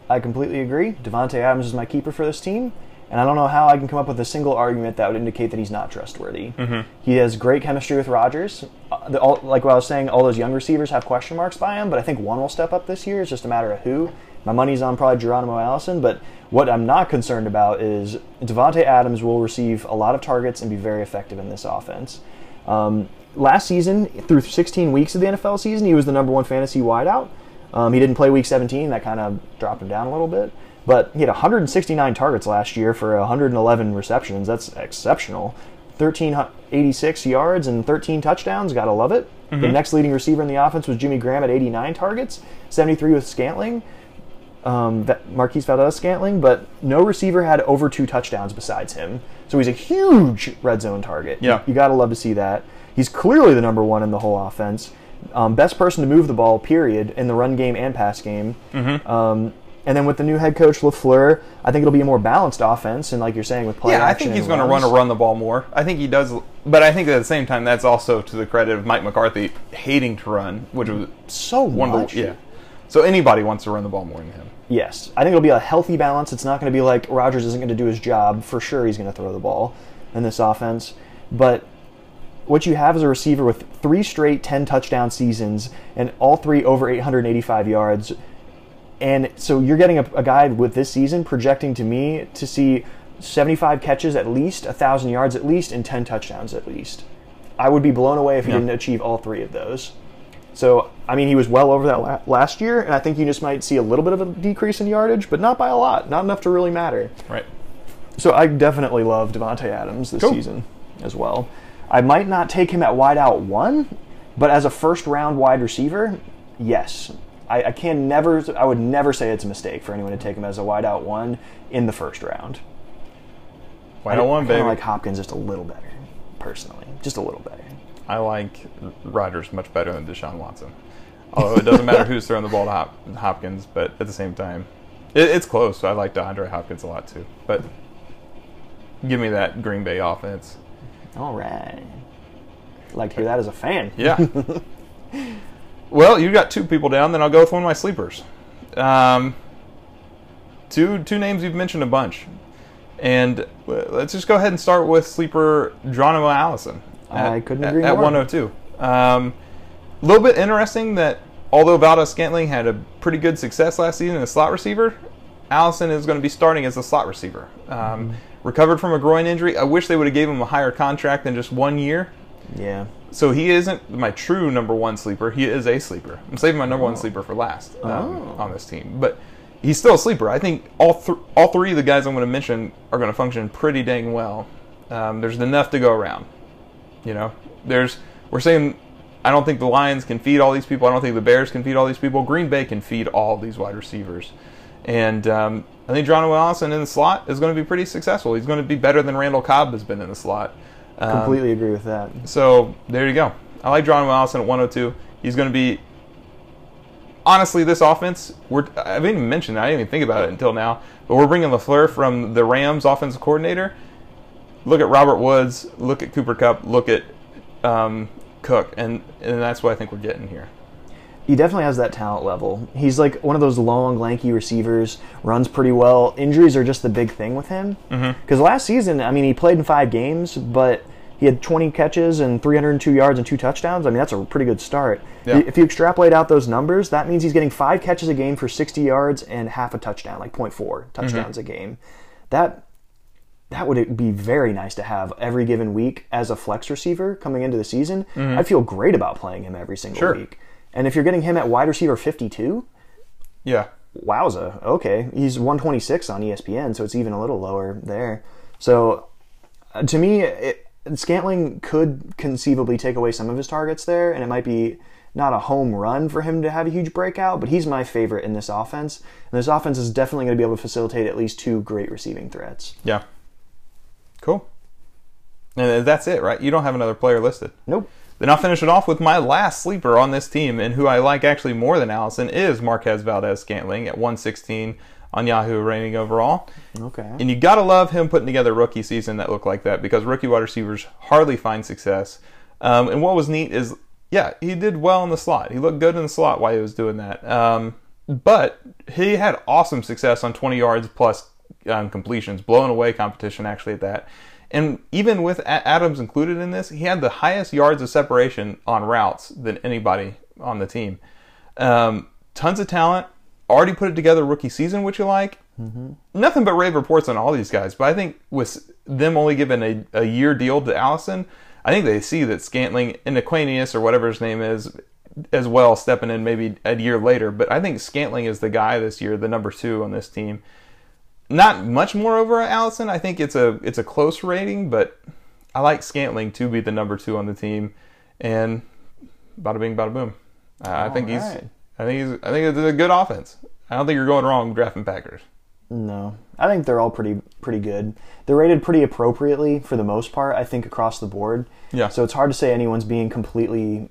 I completely agree. Davante Adams is my keeper for this team, and I don't know how I can come up with a single argument that would indicate that he's not trustworthy. He has great chemistry with Rodgers. Uh, the, all, like what I was saying, all those young receivers have question marks by him, but I think one will step up this year. It's just a matter of who. My money's on probably Geronimo Allison, but what I'm not concerned about is Davante Adams will receive a lot of targets and be very effective in this offense. Um, last season, through 16 weeks of the NFL season, he was the number one fantasy wideout. Um, he didn't play week 17. That kind of dropped him down a little bit. But he had 169 targets last year for 111 receptions. That's exceptional. 1386 yards and 13 touchdowns. Gotta love it. The next leading receiver in the offense was Jimmy Graham at 89 targets, 73 with Scantling, um, that Marquez Valdes-Scantling, but no receiver had over two touchdowns besides him. So he's a huge red zone target. Yeah. You gotta love to see that. He's clearly the number one in the whole offense. Um, best person to move the ball, period, in the run game and pass game. Mm-hmm. Um, and then with the new head coach Lafleur, I think it'll be a more balanced offense. And like you're saying, with play Yeah, I think he's going to run to run the ball more. I think he does, but I think at the same time that's also to the credit of Mike McCarthy hating to run, which was so one much. of the yeah. So anybody wants to run the ball more than him. Yes, I think it'll be a healthy balance. It's not going to be like Rodgers isn't going to do his job. For sure, he's going to throw the ball in this offense. But what you have is a receiver with three straight 10 touchdown seasons and all three over 885 yards. And so you're getting a, a guy with this season projecting to me to see 75 catches at least, 1,000 yards at least, and 10 touchdowns at least. I would be blown away if he Yeah. didn't achieve all three of those. So, I mean, he was well over that la- last year, and I think you just might see a little bit of a decrease in yardage, but not by a lot, not enough to really matter. Right. So I definitely love Davante Adams this Cool. season as well. I might not take him at wide out one, but as a first round wide receiver, yes. I, I can never, I would never say it's a mistake for anyone to take him as a wide out one in the first round. Don't one, I kinda like Hopkins just a little better, personally, just a little better. I like Rodgers much better than Deshaun Watson. Although it doesn't matter *laughs* who's throwing the ball to Hop- Hopkins, but at the same time, it, it's close. I like DeAndre Hopkins a lot too. But give me that Green Bay offense. All right, like to hear that as a fan. *laughs* Yeah. well, you got two people down. Then I'll go with one of my sleepers. Um, two two names you've mentioned a bunch, and let's just go ahead and start with sleeper Geronimo Allison. I couldn't agree at, more. At 102. Um, a little bit interesting that although Valdes-Scantling had a pretty good success last season as a slot receiver, Allison is going to be starting as a slot receiver. Um, Mm-hmm. Recovered from a groin injury. I wish they would have gave him a higher contract than just one year. Yeah. So he isn't my true number one sleeper. He is a sleeper. I'm saving my number one sleeper for last um, Oh. on this team, but he's still a sleeper. I think all th- all three of the guys I'm going to mention are going to function pretty dang well. Um, there's enough to go around. You know, there's we're saying I don't think the Lions can feed all these people. I don't think the Bears can feed all these people. Green Bay can feed all these wide receivers, and um, I think John Allison in the slot is going to be pretty successful. He's going to be better than Randall Cobb has been in the slot. Um, Completely agree with that. so there you go. I like John Allison at 102. He's going to be honestly, this offense, we're I didn't even mention It, I didn't even think about it until now. But we're bringing Lafleur from the Rams offensive coordinator. Look at Robert Woods. Look at Cooper Kupp. Look at um, Cook, and and that's what I think we're getting here. he definitely has that talent level. He's like one of those long, lanky receivers, runs pretty well. Injuries are just the big thing with him. Because last season, I mean, he played in five games, but he had 20 catches and 302 yards and two touchdowns. I mean, that's a pretty good start. Yeah. If you extrapolate out those numbers, that means he's getting five catches a game for 60 yards and half a touchdown, like 0.4 touchdowns a game. That that would be very nice to have every given week as a flex receiver coming into the season. I feel great about playing him every single Sure. week. And if you're getting him at wide receiver 52, Yeah, wowza, okay. He's 126 on ESPN, so it's even a little lower there. So uh, to me, it, Scantling could conceivably take away some of his targets there, and it might be not a home run for him to have a huge breakout, but he's my favorite in this offense. And this offense is definitely going to be able to facilitate at least two great receiving threats. yeah, cool. And that's it, right? You don't have another player listed. Nope. Then I'll finish it off with my last sleeper on this team, and who I like actually more than Allison is Marquez Valdes-Scantling at 116 on Yahoo rating overall. Okay. And you gotta love him putting together a rookie season that looked like that because rookie wide receivers hardly find success. Um, and what was neat is, yeah, he did well in the slot. He looked good in the slot while he was doing that. Um, but he had awesome success on 20 yards plus um, completions, blowing away competition actually at that. And even with A- Adams included in this, he had the highest yards of separation on routes than anybody on the team. Um, tons of talent. Already put it together rookie season, which you like. Nothing but rave reports on all these guys. But I think with them only giving a, a year deal to Allison, I think they see that Scantling and Aquanius or whatever his name is as well stepping in maybe a year later. But I think Scantling is the guy this year, the number two on this team. Not much more over Allison. I think it's a it's a close rating, but I like Scantling to be the number two on the team. And bada bing, bada boom. I I think he's I think he's I think it's a good offense. I don't think you're going wrong drafting Packers. No, I think they're all pretty pretty good. They're rated pretty appropriately for the most part. I think across the board. Yeah. So it's hard to say anyone's being completely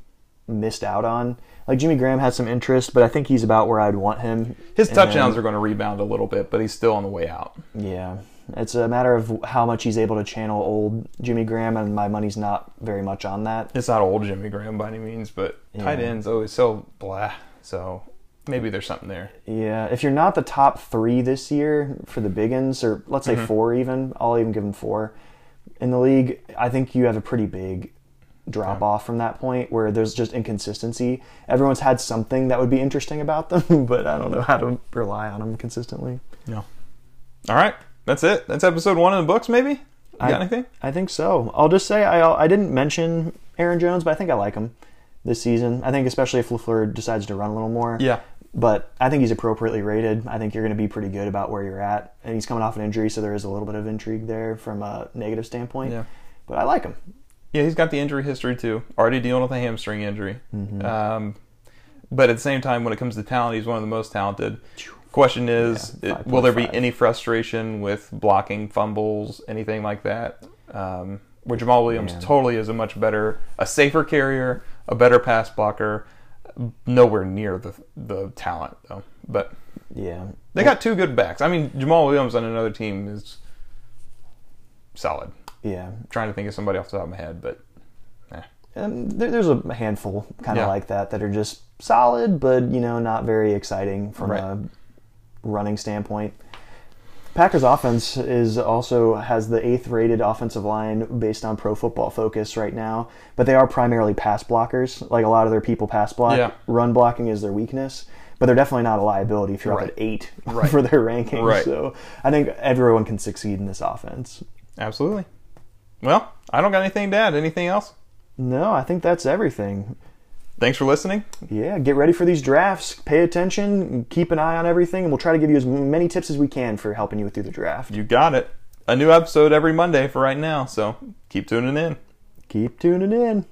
missed out on. Like Jimmy Graham had some interest, but I think he's about where I'd want him. His And touchdowns then- are going to rebound a little bit, but he's still on the way out. Yeah, it's a matter of how much he's able to channel old Jimmy Graham, and my money's not very much on that. It's not old Jimmy Graham by any means, but tight ends always so blah. So maybe there's something there. Yeah, if you're not the top three this year for the big ends, or let's say Mm-hmm. four even, I'll even give them four in the league. I think you have a pretty big drop off from that point where there's just inconsistency. Everyone's had something that would be interesting about them, *laughs* but I don't know how to rely on them consistently. No. All right, that's it. That's episode one of the books. Maybe you got I- anything? I think so. I'll just say I I didn't mention Aaron Jones, but I think I like him this season. I think especially if Lafleur decides to run a little more. Yeah. But I think he's appropriately rated. I think you're going to be pretty good about where you're at, and he's coming off an injury, so there is a little bit of intrigue there from a negative standpoint. Yeah. But I like him. Yeah, he's got the injury history too. Already dealing with a hamstring injury. Mm-hmm. Um, but at the same time, when it comes to talent, he's one of the most talented. Question is, Yeah, it- will there be any frustration with blocking fumbles, anything like that? Um, where Jamaal Williams Yeah. totally is a much better, a safer carrier, a better pass blocker. Nowhere near the the talent though. But Yeah. they got two good backs. I mean, Jamaal Williams on another team is solid. Yeah. I'm trying to think of somebody off the top of my head, but eh. And there, there's a handful kind of Yeah. like that that are just solid, but you know not very exciting from Right. a running standpoint. Packers offense is also has the eighth rated offensive line based on Pro Football Focus right now, but they are primarily pass blockers. Like a lot of their people pass block. Yeah. Run blocking is their weakness, but they're definitely not a liability if you're Right. up at eight *laughs* Right. for their rankings. Right. So I think everyone can succeed in this offense. Absolutely. Well, I don't got anything to add. Anything else? No, I think that's everything. Thanks for listening. Yeah, get ready for these drafts. Pay attention, keep an eye on everything, and we'll try to give you as many tips as we can for helping you through the draft. You got it. A new episode every Monday for right now, so keep tuning in. Keep tuning in.